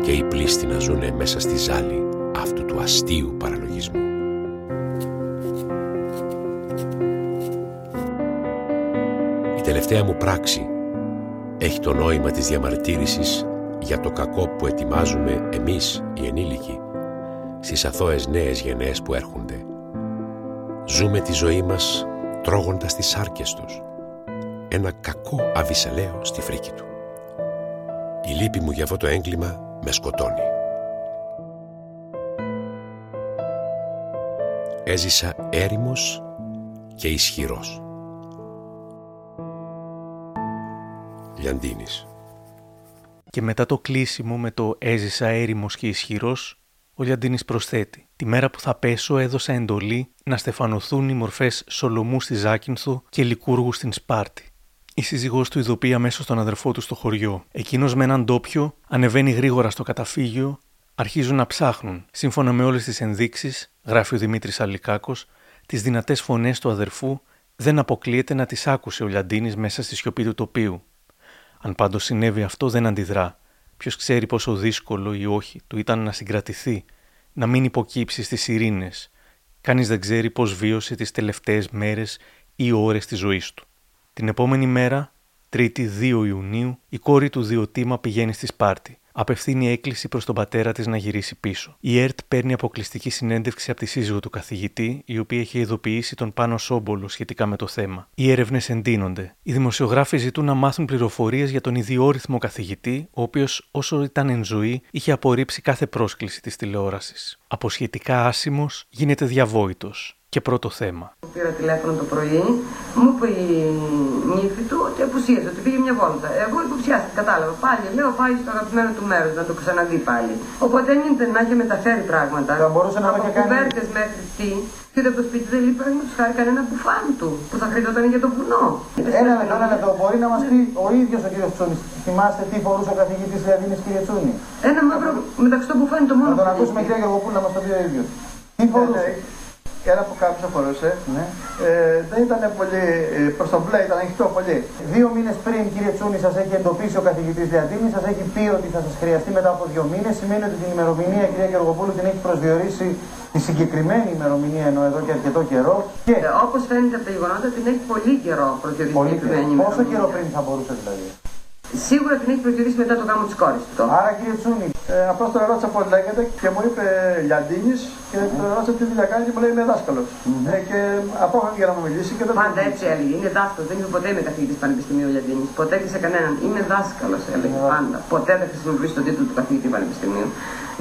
και οι πλήστοι να ζουνε μέσα στη ζάλη αυτού του αστείου παραλογισμού. Η τελευταία μου πράξη έχει το νόημα της διαμαρτύρησης για το κακό που ετοιμάζουμε εμείς οι ενήλικοι στις αθώες νέες γενναίες που έρχονται. Ζούμε τη ζωή μας τρώγοντας τις σάρκες τους. Ένα κακό αβυσαλαίο στη φρίκη του. Η λύπη μου για αυτό το έγκλημα με σκοτώνει. Έζησα έρημος και ισχυρός. Λιαντίνης. Και μετά το κλείσιμο με το «έζησα έρημος και ισχυρός» Ο Λιαντίνης προσθέτει «Τη μέρα που θα πέσω έδωσα εντολή να στεφανωθούν οι μορφές Σολομού στη Ζάκυνθο και Λικούργου στην Σπάρτη. Η σύζυγός του ειδοποιεί αμέσως τον αδερφό του στο χωριό. Εκείνος με έναν ντόπιο ανεβαίνει γρήγορα στο καταφύγιο, αρχίζουν να ψάχνουν. Σύμφωνα με όλες τις ενδείξεις, γράφει ο Δημήτρης Αλικάκος, τις δυνατές φωνές του αδερφού δεν αποκλείεται να τις άκουσε ο Λιαντίνης μέσα στη σιωπή του τοπίου. Αν πάντως συνέβη αυτό, δεν αντιδρά. Ποιος ξέρει πόσο δύσκολο ή όχι του ήταν να συγκρατηθεί, να μην υποκύψει στις ειρήνες. Κανείς δεν ξέρει πώς βίωσε τις τελευταίες μέρες ή ώρες της ζωής του. Την επόμενη μέρα, 3η 2 Ιουνίου, η κόρη του Διοτήμα πηγαίνει στη Σπάρτη απευθύνει έκκληση προς τον πατέρα της να γυρίσει πίσω. Η ΕΡΤ παίρνει αποκλειστική συνέντευξη από τη σύζυγο του καθηγητή, η οποία έχει ειδοποιήσει τον Πάνο Σόμπολο σχετικά με το θέμα. Οι έρευνες εντείνονται. Οι δημοσιογράφοι ζητούν να μάθουν πληροφορίες για τον ιδιόρυθμο καθηγητή, ο οποίος όσο ήταν εν ζωή είχε απορρίψει κάθε πρόσκληση της τηλεόρασης. Από σχετικά άσημος γίνεται διαβόητος. Και πρώτο θέμα. Πήρα τηλέφωνο το πρωί, μου είπε η νύφη του ότι απουσίασε, ότι πήγε μια βόλτα. Εγώ υποψιάστηκα, κατάλαβα. Πάλι λέω πάει στο αγαπημένο του μέρος να το ξαναδεί πάλι. Οπότε δεν είναι να είχε μεταφέρει πράγματα. Θα μπορούσε να από κουβέρτες μέχρι τι. Και από το σπίτι δεν λείπει παραδείγματος χάρη κανένα μπουφάν του που θα χρειαζόταν για το βουνό. Ένα λεπτό, ένα λεπτό. Μπορεί να μας πει ο ίδιος ο κύριος Τσούνης. Θυμάστε τι φορούσε ο καθηγητής Λιαδίνη, κύριε Τσούνη; Ένα μαύρο μεταξύ των μπουφάν το μόνο. Να τον ακούσουμε, κύριε Γεωργοπούλου, να μας το πει ο ίδιος. Τι φορούσε; Ένα που κάποιος αφορούσε, ναι. ε, δεν ήταν πολύ ε, προς το μπλε, ήταν ανοιχτό πολύ. Δύο μήνες πριν, κύριε Τσούνη, σας έχει εντοπίσει ο καθηγητής Διατήμη, σας έχει πει ότι θα σας χρειαστεί μετά από δύο μήνες. Σημαίνει ότι την ημερομηνία, κυρία Γεωργοπούλου, την έχει προσδιορίσει τη συγκεκριμένη ημερομηνία ενώ εδώ και αρκετό καιρό. Και ε, όπως φαίνεται από τα γεγονότα, την έχει πολύ καιρό προσδιορίσει. Πολύ καιρό. Πόσο καιρό πριν θα μπορούσε δηλαδή; Σίγουρα την έχει προσδιορίσει μετά το γάμο της κόρης του. Άρα κύριε Τσούνη. Ε, Απλώ τον ρώτησα πώ λέγεται και μου είπε Λιαντίνης και mm. τον ρώτησα τι δουλειά κάνει και μου λέει είναι δάσκαλος. Mm. Ε, και απόφαση για να μου μιλήσει και δεν Πάντα έτσι έλεγε. Είναι δάσκαλος. Δεν είπε ποτέ είμαι καθηγητή Πανεπιστημίου Λιαντίνης. Ποτέ και σε κανέναν. Είμαι δάσκαλος έλεγε mm. πάντα. Ποτέ δεν χρησιμοποιήσει τον τίτλο του καθηγητή Πανεπιστημίου.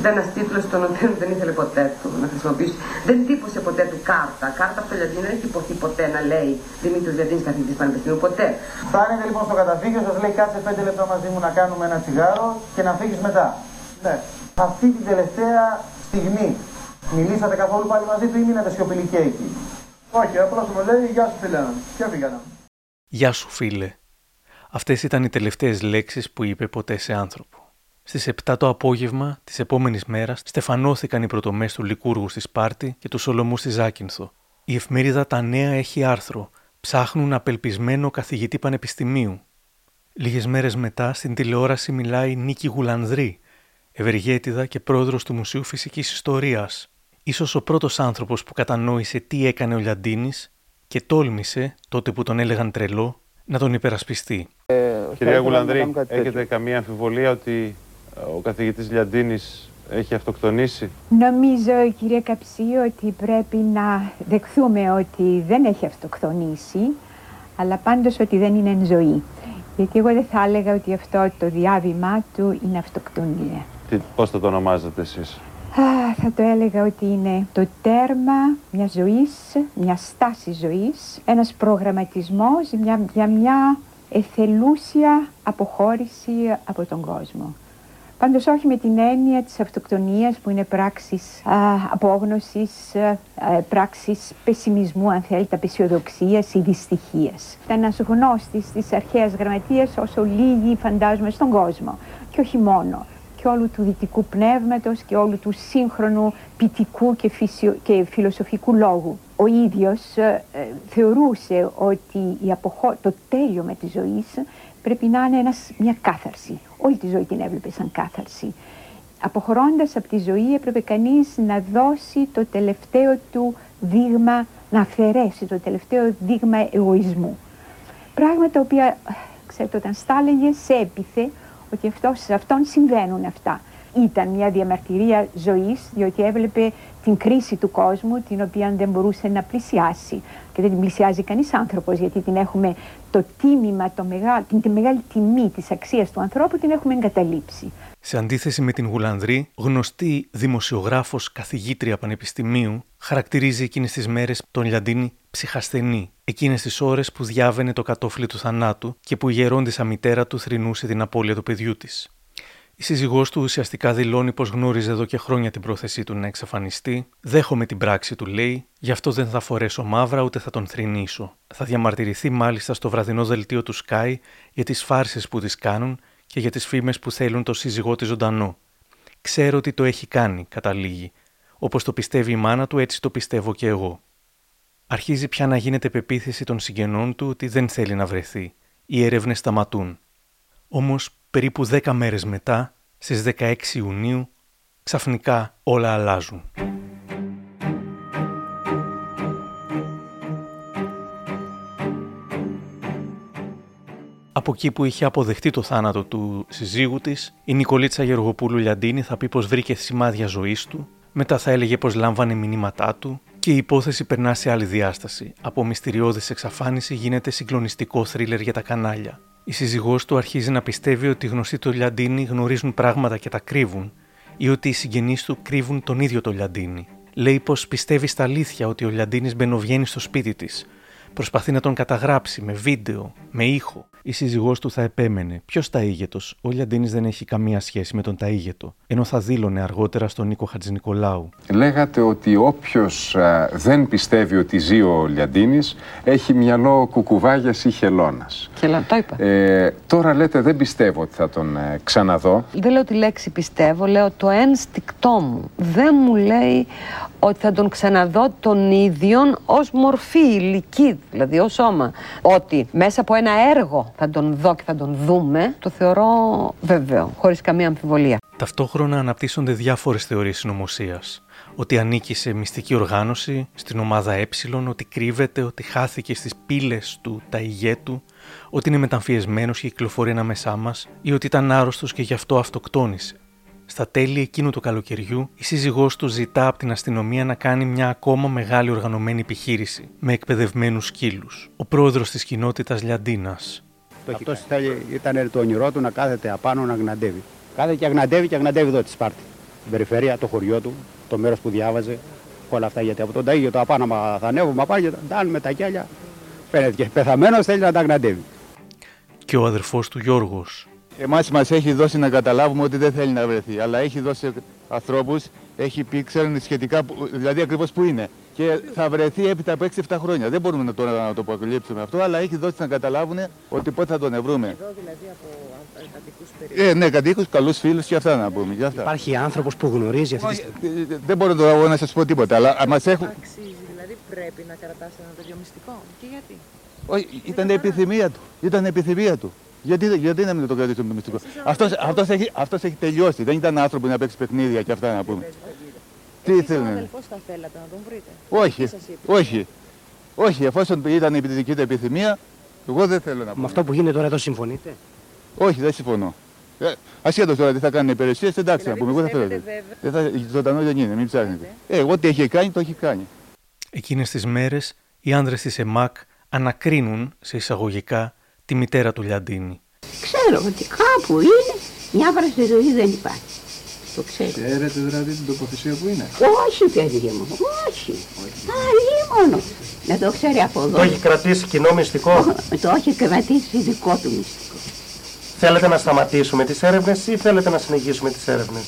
Ήταν ένας τίτλος τον οποίο δεν ήθελε ποτέ του να χρησιμοποιήσει. Δεν τύπωσε ποτέ του κάρτα. Κάρτα αυτό Λιαντίνη δεν έχει τυπωθεί ποτέ να λέει Δημήτρης Λιαντίνης καθηγητής Πανεπιστημίου. Ποτέ. Φτάνετε λοιπόν στο καταφύγιο, σας λέει κάτσε 5 λεπτά μαζί μου να κάνουμε ένα τσιγάρο και να φύγεις μετά. Ναι. Αυτή την τελευταία στιγμή μιλήσατε καθόλου πάλι μαζί του ή μείνατε σιωπηλή και εκεί; Όχι, απλώ μου λέει Γεια σου φίλε. Και έφυγα. Γεια σου φίλε. Αυτές ήταν οι τελευταίες λέξεις που είπε ποτέ σε άνθρωπο. Στις 7 το απόγευμα της επόμενης μέρας στεφανώθηκαν οι πρωτομές του Λικούργου στη Σπάρτη και του Σολομού στη Ζάκυνθο. Η εφημερίδα Τα Νέα έχει άρθρο. Ψάχνουν απελπισμένο καθηγητή πανεπιστημίου. Λίγες μέρες μετά στην τηλεόραση μιλάει Νίκη Γουλανδρή, ευεργέτηδα και πρόεδρος του Μουσείου Φυσικής Ιστορίας. Ίσως ο πρώτος άνθρωπος που κατανόησε τι έκανε ο Λιαντίνης και τόλμησε, τότε που τον έλεγαν τρελό, να τον υπερασπιστεί. Ε, Κυρία Γουλανδρή, έχετε καμία αμφιβολία ότι ο καθηγητής Λιαντίνης έχει αυτοκτονήσει; Νομίζω, κύριε Καψί, ότι πρέπει να δεχθούμε ότι δεν έχει αυτοκτονήσει, αλλά πάντως ότι δεν είναι εν ζωή. Γιατί εγώ δεν θα έλεγα ότι αυτό το διάβημά του είναι αυτοκτονία. Τι, πώς θα το ονομάζετε εσείς; Α, θα το έλεγα ότι είναι το τέρμα μιας ζωής, μιας στάσης ζωής, ένας προγραμματισμός για, για μια εθελούσια αποχώρηση από τον κόσμο. Πάντως όχι με την έννοια της αυτοκτονίας που είναι πράξεις α, απόγνωσης, α, πράξεις πεσιμισμού αν θέλετε, απεσιοδοξίας ή δυστυχίας. Ήταν ένας γνώστης της αρχαίας γραμματείας όσο λίγοι φαντάζομαι στον κόσμο και όχι μόνο και όλου του δυτικού πνεύματος και όλου του σύγχρονου ποιητικού και, φυσιο... και φιλοσοφικού λόγου. Ο ίδιος ε, θεωρούσε ότι η αποχω... το τέλειωμα της ζωής πρέπει να είναι ένας, μια κάθαρση. Όλη τη ζωή την έβλεπε σαν κάθαρση. Αποχωρώντας από τη ζωή έπρεπε κανείς να δώσει το τελευταίο του δείγμα, να αφαιρέσει το τελευταίο δείγμα εγωισμού. Πράγματα τα οποία, ξέρετε, όταν στάλεγε σε έπιθε ότι αυτό, σε αυτόν συμβαίνουν αυτά. Ήταν μια διαμαρτυρία ζωής, διότι έβλεπε την κρίση του κόσμου, την οποία δεν μπορούσε να πλησιάσει. Και δεν την πλησιάζει κανείς άνθρωπος, γιατί την έχουμε το τίμημα, το μεγά, την, τη μεγάλη τιμή της αξίας του ανθρώπου την έχουμε εγκαταλείψει. Σε αντίθεση με την Γουλανδρή, γνωστή δημοσιογράφος καθηγήτρια πανεπιστημίου, χαρακτηρίζει εκείνες τις μέρες τον Λιαντίνη ψυχασθενή, εκείνες τις ώρες που διάβαινε το κατόφλι του θανάτου και που η γερόντισα μητέρα του θρυνούσε την απώλεια του παιδιού της. Η σύζυγός του ουσιαστικά δηλώνει πως γνώριζε εδώ και χρόνια την πρόθεσή του να εξαφανιστεί. Δέχομαι την πράξη του, λέει, γι' αυτό δεν θα φορέσω μαύρα ούτε θα τον θρυνήσω. Θα διαμαρτυρηθεί μάλιστα στο βραδινό δελτίο του Sky για τις φάρσει που τι κάνουν και για τις φήμες που θέλουν το σύζυγό της ζωντανό. Ξέρω ότι το έχει κάνει, καταλήγει. Όπως το πιστεύει η μάνα του, έτσι το πιστεύω και εγώ. Αρχίζει πια να γίνεται πεποίθηση των συγγενών του ότι δεν θέλει να βρεθεί. Οι έρευνες σταματούν. Όμως περίπου 10 μέρες μετά, στις 16 Ιουνίου, ξαφνικά όλα αλλάζουν. Από εκεί που είχε αποδεχτεί το θάνατο του συζύγου της, η Νικολίτσα Γεωργοπούλου Λιαντίνη θα πει πως βρήκε σημάδια ζωής του, μετά θα έλεγε πως λάμβανε μηνύματά του και η υπόθεση περνά σε άλλη διάσταση. Από μυστηριώδης εξαφάνιση γίνεται συγκλονιστικό θρίλερ για τα κανάλια. Η σύζυγός του αρχίζει να πιστεύει ότι οι γνωστοί του Λιαντίνη γνωρίζουν πράγματα και τα κρύβουν ή ότι οι συγγενείς του κρύβουν τον ίδιο το Λιαντίνη. Λέει πως πιστεύει στα αλήθεια ότι ο Λιαντίνης μπαινοβγαίνει στο σπίτι της. Προσπαθεί να τον καταγράψει με βίντεο, με ήχο. Η σύζυγός του θα επέμενε. Ποιος ταΐγετο. Ο Λιαντίνης δεν έχει καμία σχέση με τον ταΐγετο. Ενώ θα δήλωνε αργότερα στον Νίκο Χατζηνικολάου. Λέγατε ότι όποιος δεν πιστεύει ότι ζει ο Λιαντίνης έχει μυαλό κουκουβάγια ή χελώνας. Και το είπα. Ε, τώρα λέτε δεν πιστεύω ότι θα τον ε, ξαναδώ. Δεν λέω τη λέξη πιστεύω, λέω το ένστικτό μου. Δεν μου λέει ότι θα τον ξαναδώ τον ίδιον ως μορφή ηλική, δηλαδή ως σώμα. Ότι μέσα από ένα έργο θα τον δω και θα τον δούμε, το θεωρώ βέβαιο, χωρίς καμία αμφιβολία. Ταυτόχρονα αναπτύσσονται διάφορες θεωρίες συνωμοσίας. Ότι ανήκει σε μυστική οργάνωση, στην ομάδα Ε, ότι κρύβεται, ότι χάθηκε στις πύλες του τα ηγέτου, ότι είναι μεταμφιεσμένος και κυκλοφορεί ανάμεσά μας ή ότι ήταν άρρωστος και γι' αυτό αυτοκτόνησε. Στα τέλη εκείνου του καλοκαιριού, η σύζυγός του ζητά από την αστυνομία να κάνει μια ακόμα μεγάλη οργανωμένη επιχείρηση με εκπαιδευμένους σκύλους. Ο πρόεδρος της κοινότητας Λιαντίνας. Αυτός ήταν το όνειρό του να κάθεται απάνω να γναντεύει. Κάθεται και αγναντεύει και αγναντεύει εδώ τη Σπάρτη. Την περιφέρεια, το χωριό του, το μέρος που διάβαζε. Όλα αυτά γιατί από τον Ταίγιο το απάνω μα θα ανέβουμε απάνω και με τα κιάλια. Φαίνεται και πεθαμένος θέλει να τα γναντεύει. Και ο αδερφός του Γιώργος Εμάς μας έχει δώσει να καταλάβουμε ότι δεν θέλει να βρεθεί. Αλλά έχει δώσει ανθρώπους, έχει πει, ξέρουν σχετικά, δηλαδή ακριβώς που είναι. Και θα βρεθεί έπειτα από 6-7 χρόνια. Δεν μπορούμε να το, να το αποκαλύψουμε αυτό, αλλά έχει δώσει να καταλάβουν ότι πότε θα τον ευρούμε. Εδώ δηλαδή από κατοικού περίπου. Ε, ναι, κατοικού, καλούς φίλους και αυτά να πούμε. αυτά. Υπάρχει άνθρωπος που γνωρίζει αυτή τη στιγμή. Ε, δεν μπορώ τώρα να σας πω τίποτα, αλλά μας έχουν. Αξίζει, δηλαδή πρέπει να κρατάς ένα τέτοιο μυστικό. Και γιατί; Όχι, ήταν επιθυμία του. Ήταν επιθυμία του. Γιατί, γιατί να μην το κρατήσουμε το μυστικό; Αυτός, αυτός, έχει, αυτός έχει τελειώσει. Δεν ήταν άνθρωπο να παίξει παιχνίδια και αυτά να πούμε. Τι θέλει να αδελφός θα θέλατε να τον βρείτε. Όχι, όχι. Όχι, εφόσον ήταν η δική του επιθυμία, εγώ δεν θέλω να πω. Με αυτό που γίνεται τώρα εδώ συμφωνείτε; Όχι, δεν συμφωνώ. Ε, Ασχέτως τώρα τι θα κάνουν οι υπηρεσίες, εντάξει δηλαδή, να πούμε. Εγώ δεν θέλω. Δεν θα, ζωντανό δεν είναι, μην ψάχνετε. Ε, εγώ τι έχει κάνει, το έχει κάνει. Εκείνες τις μέρες οι άνδρες της ΕΜΑΚ ανακρίνουν σε εισαγωγικά τη μητέρα του Λιαντίνη. Ξέρω ότι κάπου είναι, μια φορά στη ζωή δεν υπάρχει. Το ξέρω. Ξέρετε δηλαδή την τοποθεσία που είναι; Όχι παιδί μου, όχι. μόνο. Να το ξέρει από εδώ. Το έχει κρατήσει κοινό μυστικό; Το έχει κρατήσει δικό του μυστικό. Θέλετε να σταματήσουμε τις έρευνες ή θέλετε να συνεχίσουμε τις έρευνες;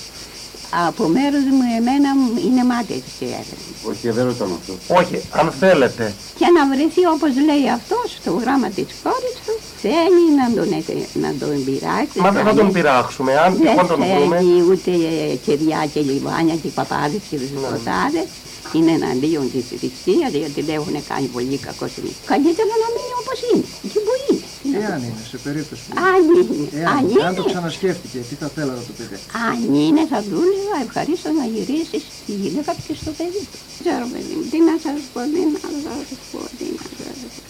Από μέρος μου εμένα είναι μάτια της έρευνα. Όχι, δεν ρωτάμε αυτό. Όχι, αν θέλετε. Και να βρεθεί όπως λέει αυτός στο γράμμα της κόρης του, θέλει να τον, να τον πειράξει. Μα δεν θα τον πειράξουμε, αν τυχόν τον βρούμε. Δεν θέλει ούτε κεριά και λιβάνια και παπάδες και δεσποτάδες. Είναι εναντίον της θρησκείας, γιατί δεν έχουν κάνει πολύ κακό στην Καλύτερα να μείνει όπως είναι, εκεί που είναι. Εάν είναι, σε περίπτωση που. Αν είναι. Εάν, αν το ξανασκέφτηκε, τι θα θέλατε το παιδί. Αν είναι, θα του έλεγα ευχαρίστω να γυρίσεις στη γυναίκα και στο παιδί του. Ξέρω, παιδί μου, τι να σας πω, τι να σας πω, τι να σας πω.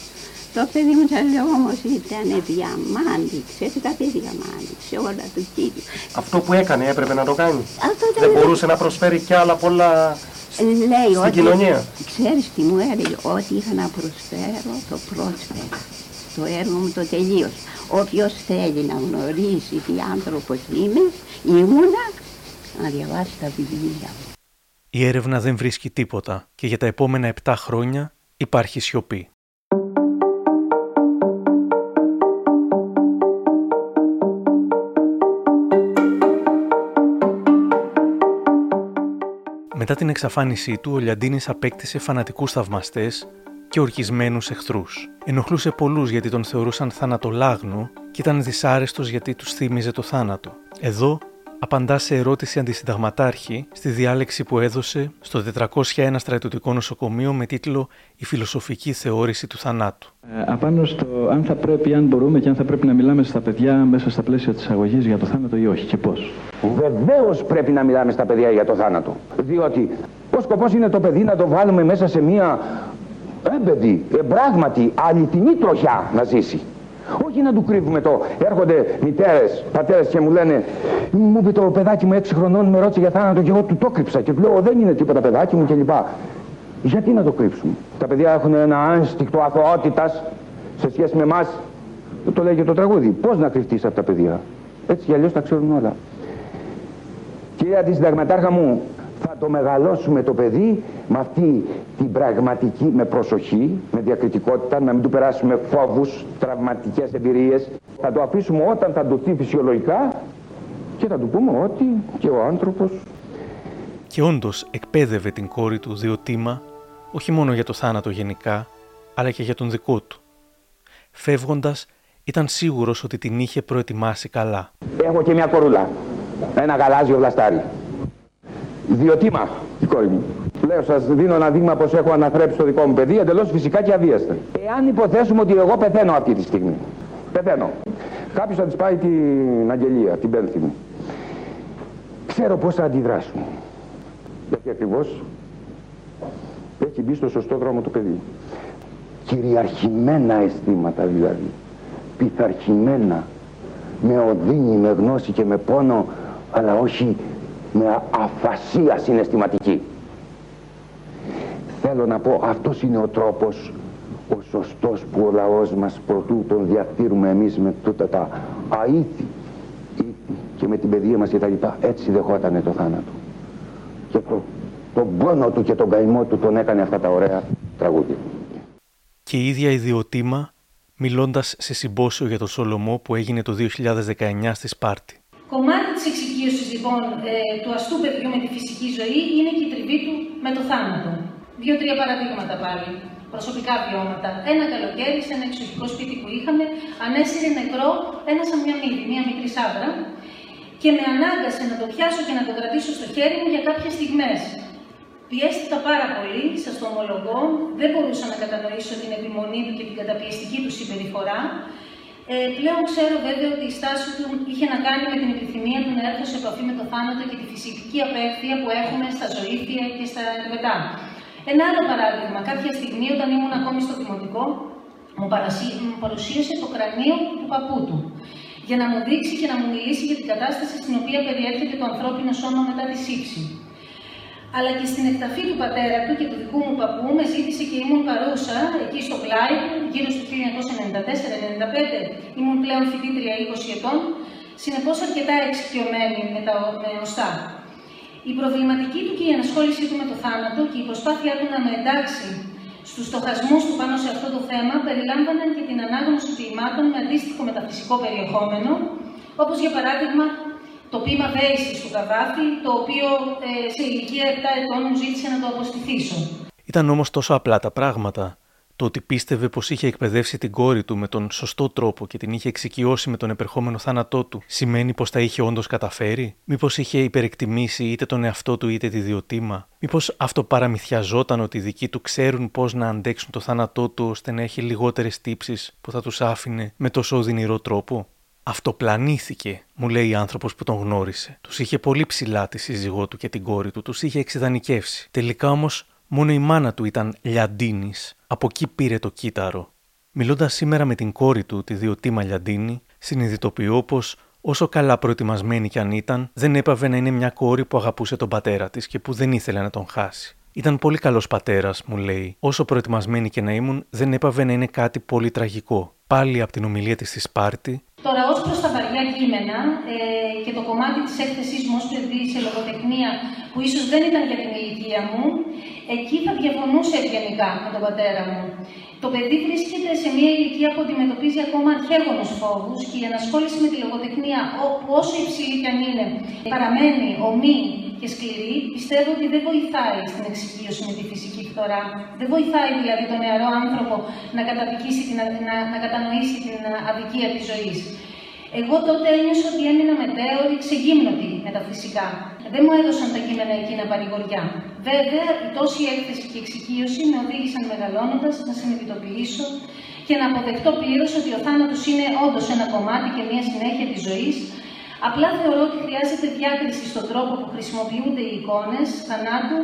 Το παιδί μου σα λέω όμως ήταν διαμάντη, ξέρετε κάτι διαμάντη, σε όλα του κύριου. Αυτό που έκανε έπρεπε να το κάνει. Αυτό δεν μπορούσε να προσφέρει κι άλλα πολλά ε, Λέει στην ότι, κοινωνία. Ξέρεις τι μου έλεγε, ότι είχα να προσφέρω το πρόσφερα το έργο μου το τελείως. Όποιος θέλει να γνωρίσει τι άνθρωπος είμαι, ήμουνα, να διαβάσει τα βιβλία μου. Η έρευνα δεν βρίσκει τίποτα και για τα επόμενα 7 χρόνια υπάρχει σιωπή. Μετά την εξαφάνισή του, ο Λιαντίνης απέκτησε φανατικούς θαυμαστές και ορκισμένους εχθρούς. Ενοχλούσε πολλούς γιατί τον θεωρούσαν θανατολάγνο και ήταν δυσάρεστος γιατί τους θύμιζε το θάνατο. Εδώ απαντά σε ερώτηση αντισυνταγματάρχη στη διάλεξη που έδωσε στο 401 στρατιωτικό νοσοκομείο με τίτλο «Η φιλοσοφική θεώρηση του θανάτου». Ε, απάνω στο αν θα πρέπει, αν μπορούμε και αν θα πρέπει να μιλάμε στα παιδιά μέσα στα πλαίσια της αγωγής για το θάνατο ή όχι και πώς. Βεβαίως πρέπει να μιλάμε στα παιδιά για το θάνατο. Διότι ο σκοπός είναι το παιδί να το βάλουμε μέσα σε μια έμπεδη, ε, πράγματι αληθινή τροχιά να ζήσει. Όχι να του κρύβουμε το. Έρχονται μητέρες, πατέρες και μου λένε Μου είπε το παιδάκι μου 6 χρονών, με ρώτησε για θάνατο και εγώ του το κρύψα. Και του λέω Δεν είναι τίποτα παιδάκι μου κλπ. Γιατί να το κρύψουμε; Τα παιδιά έχουν ένα άνστικτο αθωότητας σε σχέση με εμάς. Το λέει και το τραγούδι. Πώς να κρυφτείς από τα παιδιά; Έτσι κι αλλιώς τα ξέρουν όλα. Κυρία τη συνταγματάρχα μου, θα το μεγαλώσουμε το παιδί με αυτή την πραγματική, με προσοχή, με διακριτικότητα, να μην του περάσουμε φόβους, τραυματικές εμπειρίες. Θα το αφήσουμε όταν θα ντουθεί φυσιολογικά και θα του πούμε ότι και ο άνθρωπος... Και όντως εκπαίδευε την κόρη του Διοτήμα όχι μόνο για το θάνατο γενικά, αλλά και για τον δικό του. Φεύγοντας, ήταν σίγουρος ότι την είχε προετοιμάσει καλά. Έχω και μια κορούλα, ένα γαλάζιο βλαστάρι. Διοτήμα, η κόρη μου. Λέω, σας δίνω ένα δείγμα πως έχω αναθρέψει το δικό μου παιδί, εντελώς φυσικά και αβίαστα. Εάν υποθέσουμε ότι εγώ πεθαίνω αυτή τη στιγμή. Πεθαίνω. Κάποιος θα της πάει την αγγελία, την πένθη μου. Ξέρω πώς θα αντιδράσουν. Γιατί ακριβώς έχει μπει στο σωστό δρόμο το παιδί. Κυριαρχημένα αισθήματα δηλαδή. Πειθαρχημένα. Με οδύνη, με γνώση και με πόνο, αλλά όχι με αφασία συναισθηματική. Θέλω να πω, αυτός είναι ο τρόπος, ο σωστός που ο λαός μας προτού τον διαφθείρουμε εμείς με τούτα τα αήθη και με την παιδεία μας και τα λοιπά. Έτσι δεχότανε το θάνατο. Και το, τον πόνο του και τον καημό του τον έκανε αυτά τα ωραία τραγούδια. Και η ίδια ιδιοτήμα μιλώντας σε συμπόσιο για το Σολομό που έγινε το 2019 στη Σπάρτη. Κομμάτι της εξοικείωσης λοιπόν ε, του αστού παιδιού με τη φυσική ζωή είναι και η τριβή του με το θάνατο. Δύο-τρία παραδείγματα πάλι. Προσωπικά βιώματα. Ένα καλοκαίρι σε ένα εξωτικό σπίτι που είχαμε, ανέσυρε νεκρό ένα σαν μια μύτη, μια μικρή σάβρα, και με ανάγκασε να το πιάσω και να το κρατήσω στο χέρι μου για κάποιες στιγμές. Πιέστηκα πάρα πολύ, σας το ομολογώ, δεν μπορούσα να κατανοήσω την επιμονή του και την καταπιεστική του συμπεριφορά. Ε, πλέον ξέρω βέβαια ότι η στάση του είχε να κάνει με την επιθυμία του να έρθω σε επαφή με το θάνατο και τη φυσική απέχθεια που έχουμε στα ζωήθεια και στα ερβετά. Ένα άλλο παράδειγμα, κάποια στιγμή όταν ήμουν ακόμη στο δημοτικό, μου, παρουσίασε το κρανίο του παππού του για να μου δείξει και να μου μιλήσει για την κατάσταση στην οποία περιέρχεται το ανθρώπινο σώμα μετά τη σύψη αλλά και στην εκταφή του πατέρα του και του δικού μου παππού με ζήτησε και ήμουν παρούσα εκεί στο πλάι γύρω στο 1994-95. Ήμουν πλέον φοιτήτρια 20 ετών, συνεπώς αρκετά εξοικειωμένη με τα με οστά. Η προβληματική του και η ανασχόλησή του με το θάνατο και η προσπάθειά του να με εντάξει στους στοχασμούς του πάνω σε αυτό το θέμα περιλάμβαναν και την ανάγνωση ποιημάτων με αντίστοιχο μεταφυσικό περιεχόμενο, όπως για παράδειγμα το πείμα δέηση του Καβάφη, το οποίο ε, σε ηλικία 7 ετών μου ζήτησε να το αποστηθήσω. Ήταν όμως τόσο απλά τα πράγματα. Το ότι πίστευε πως είχε εκπαιδεύσει την κόρη του με τον σωστό τρόπο και την είχε εξοικειώσει με τον επερχόμενο θάνατό του, σημαίνει πως τα είχε όντως καταφέρει; Μήπως είχε υπερεκτιμήσει είτε τον εαυτό του είτε τη διοτήμα. Μήπως αυτό παραμυθιαζόταν ότι οι δικοί του ξέρουν πώ να αντέξουν το θάνατό του ώστε να έχει λιγότερες τύψεις που θα τους άφηνε με τόσο οδυνηρό τρόπο; Αυτοπλανήθηκε, μου λέει η άνθρωπος που τον γνώρισε. Τους είχε πολύ ψηλά τη σύζυγό του και την κόρη του, τους είχε εξειδανικεύσει. Τελικά όμως μόνο η μάνα του ήταν λιαντίνης. Από εκεί πήρε το κύτταρο. Μιλώντας σήμερα με την κόρη του, τη Διοτήμα Λιαντίνη, συνειδητοποιώ πως όσο καλά προετοιμασμένη κι αν ήταν, δεν έπαβε να είναι μια κόρη που αγαπούσε τον πατέρα της και που δεν ήθελε να τον χάσει. Ήταν πολύ καλός πατέρας, μου λέει. Όσο προετοιμασμένη και να ήμουν, δεν έπαβε να είναι κάτι πολύ τραγικό. Πάλι από την ομιλία της στη Σπάρτη, Τώρα, ως προς τα βαριά κείμενα ε, και το κομμάτι της έκθεσής μου ως παιδί σε λογοτεχνία, που ίσως δεν ήταν για την ηλικία μου, εκεί θα διαφωνούσε ευγενικά με τον πατέρα μου. Το παιδί βρίσκεται σε μια ηλικία που αντιμετωπίζει ακόμα αρχαίγονους φόβους και η ενασχόληση με τη λογοτεχνία, όπου όσο υψηλή κι αν είναι, παραμένει ομή και σκληρή, πιστεύω ότι δεν βοηθάει στην εξοικείωση με τη φυσική φθορά. Δεν βοηθάει δηλαδή τον νεαρό άνθρωπο να, την, να, να κατανοήσει την αδικία της ζωής. Εγώ τότε ένιωσα ότι έμεινα μετέωρη, ξεγύμνοτη με τα φυσικά. Δεν μου έδωσαν τα κείμενα εκείνα παρηγοριά. Βέβαια, η τόση έκθεση και εξοικείωση με οδήγησαν μεγαλώνοντας να συνειδητοποιήσω και να αποδεχτώ πλήρως ότι ο θάνατος είναι όντως ένα κομμάτι και μια συνέχεια της ζωής. Απλά θεωρώ ότι χρειάζεται διάκριση στον τρόπο που χρησιμοποιούνται οι εικόνες θανάτου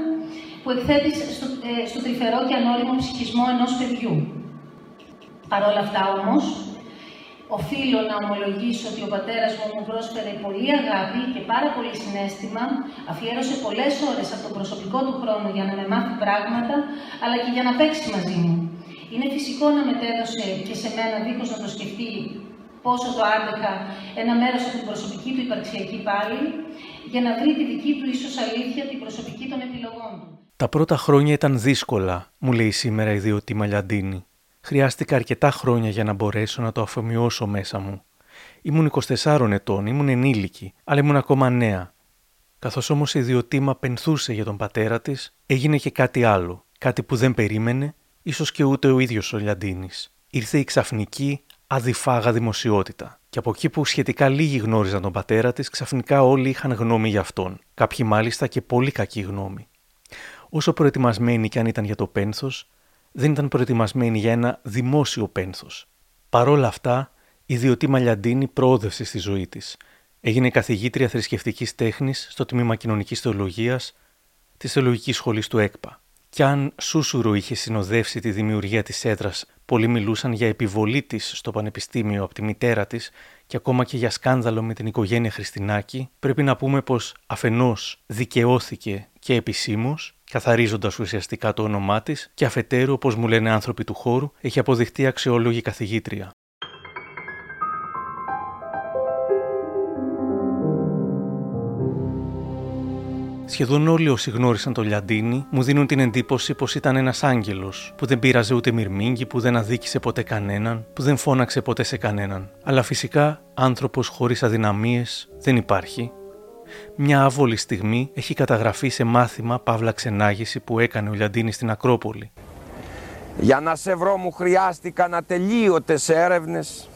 που εκθέτει στο, ε, στο τρυφερό και ανώριμο ψυχισμό ενός παιδιού. Παρ' όλα αυτά όμως, οφείλω να ομολογήσω ότι ο πατέρας μου μου πρόσφερε πολύ αγάπη και πάρα πολύ συνέστημα, αφιέρωσε πολλές ώρες από το προσωπικό του χρόνο για να με μάθει πράγματα, αλλά και για να παίξει μαζί μου. Είναι φυσικό να μετέδωσε και σε μένα, δίχως να το σκεφτεί, πόσο το άντεχα ένα μέρος από την προσωπική του υπαρξιακή πάλι, και να βρει τη δική του ίσως αλήθεια, την προσωπική των επιλογών του. Τα πρώτα χρόνια ήταν δύσκολα, μου λέει σήμερα η Διωτή Μαλιαντίνη. Χρειάστηκα αρκετά χρόνια για να μπορέσω να το αφομοιώσω μέσα μου. Ήμουν 24 ετών, ήμουν ενήλικη, αλλά ήμουν ακόμα νέα. Καθώς όμως η Διωτήμα πενθούσε για τον πατέρα της, έγινε και κάτι άλλο. Κάτι που δεν περίμενε, ίσως και ούτε ο ίδιος ο Λιαντίνης. Ήρθε η ξαφνική, αδιφάγα δημοσιότητα. Και από εκεί που σχετικά λίγοι γνώριζαν τον πατέρα της, ξαφνικά όλοι είχαν γνώμη για αυτόν. Κάποιοι μάλιστα και πολύ κακή γνώμη. Όσο προετοιμασμένοι κι αν ήταν για το πένθος, δεν ήταν προετοιμασμένοι για ένα δημόσιο πένθος. Παρόλα αυτά, η Διωτή Μαλιαντίνη προόδευσε στη ζωή της. Έγινε καθηγήτρια θρησκευτικής τέχνης στο τμήμα Κοινωνικής Θεολογίας της Θεολογικής Σχολής του ΕΚΠΑ. Κι αν Σούσουρο είχε συνοδεύσει τη δημιουργία της έδρας, πολλοί μιλούσαν για επιβολή της στο πανεπιστήμιο από τη μητέρα της και ακόμα και για σκάνδαλο με την οικογένεια Χριστινάκη, πρέπει να πούμε πως αφενός δικαιώθηκε και επισήμως, καθαρίζοντας ουσιαστικά το όνομά της, και αφετέρου, όπως μου λένε άνθρωποι του χώρου, έχει αποδειχτεί αξιόλογη καθηγήτρια. Σχεδόν όλοι όσοι γνώρισαν τον Λιαντίνη μου δίνουν την εντύπωση πως ήταν ένας άγγελος, που δεν πείραζε ούτε μυρμήγκι, που δεν αδίκησε ποτέ κανέναν, που δεν φώναξε ποτέ σε κανέναν. Αλλά φυσικά άνθρωπος χωρίς αδυναμίες δεν υπάρχει. Μια άβολη στιγμή έχει καταγραφεί σε μάθημα παύλα ξενάγηση που έκανε ο Λιαντίνης στην Ακρόπολη. Για να σε βρω μου χρειάστηκαν ατελείωτες έρευνες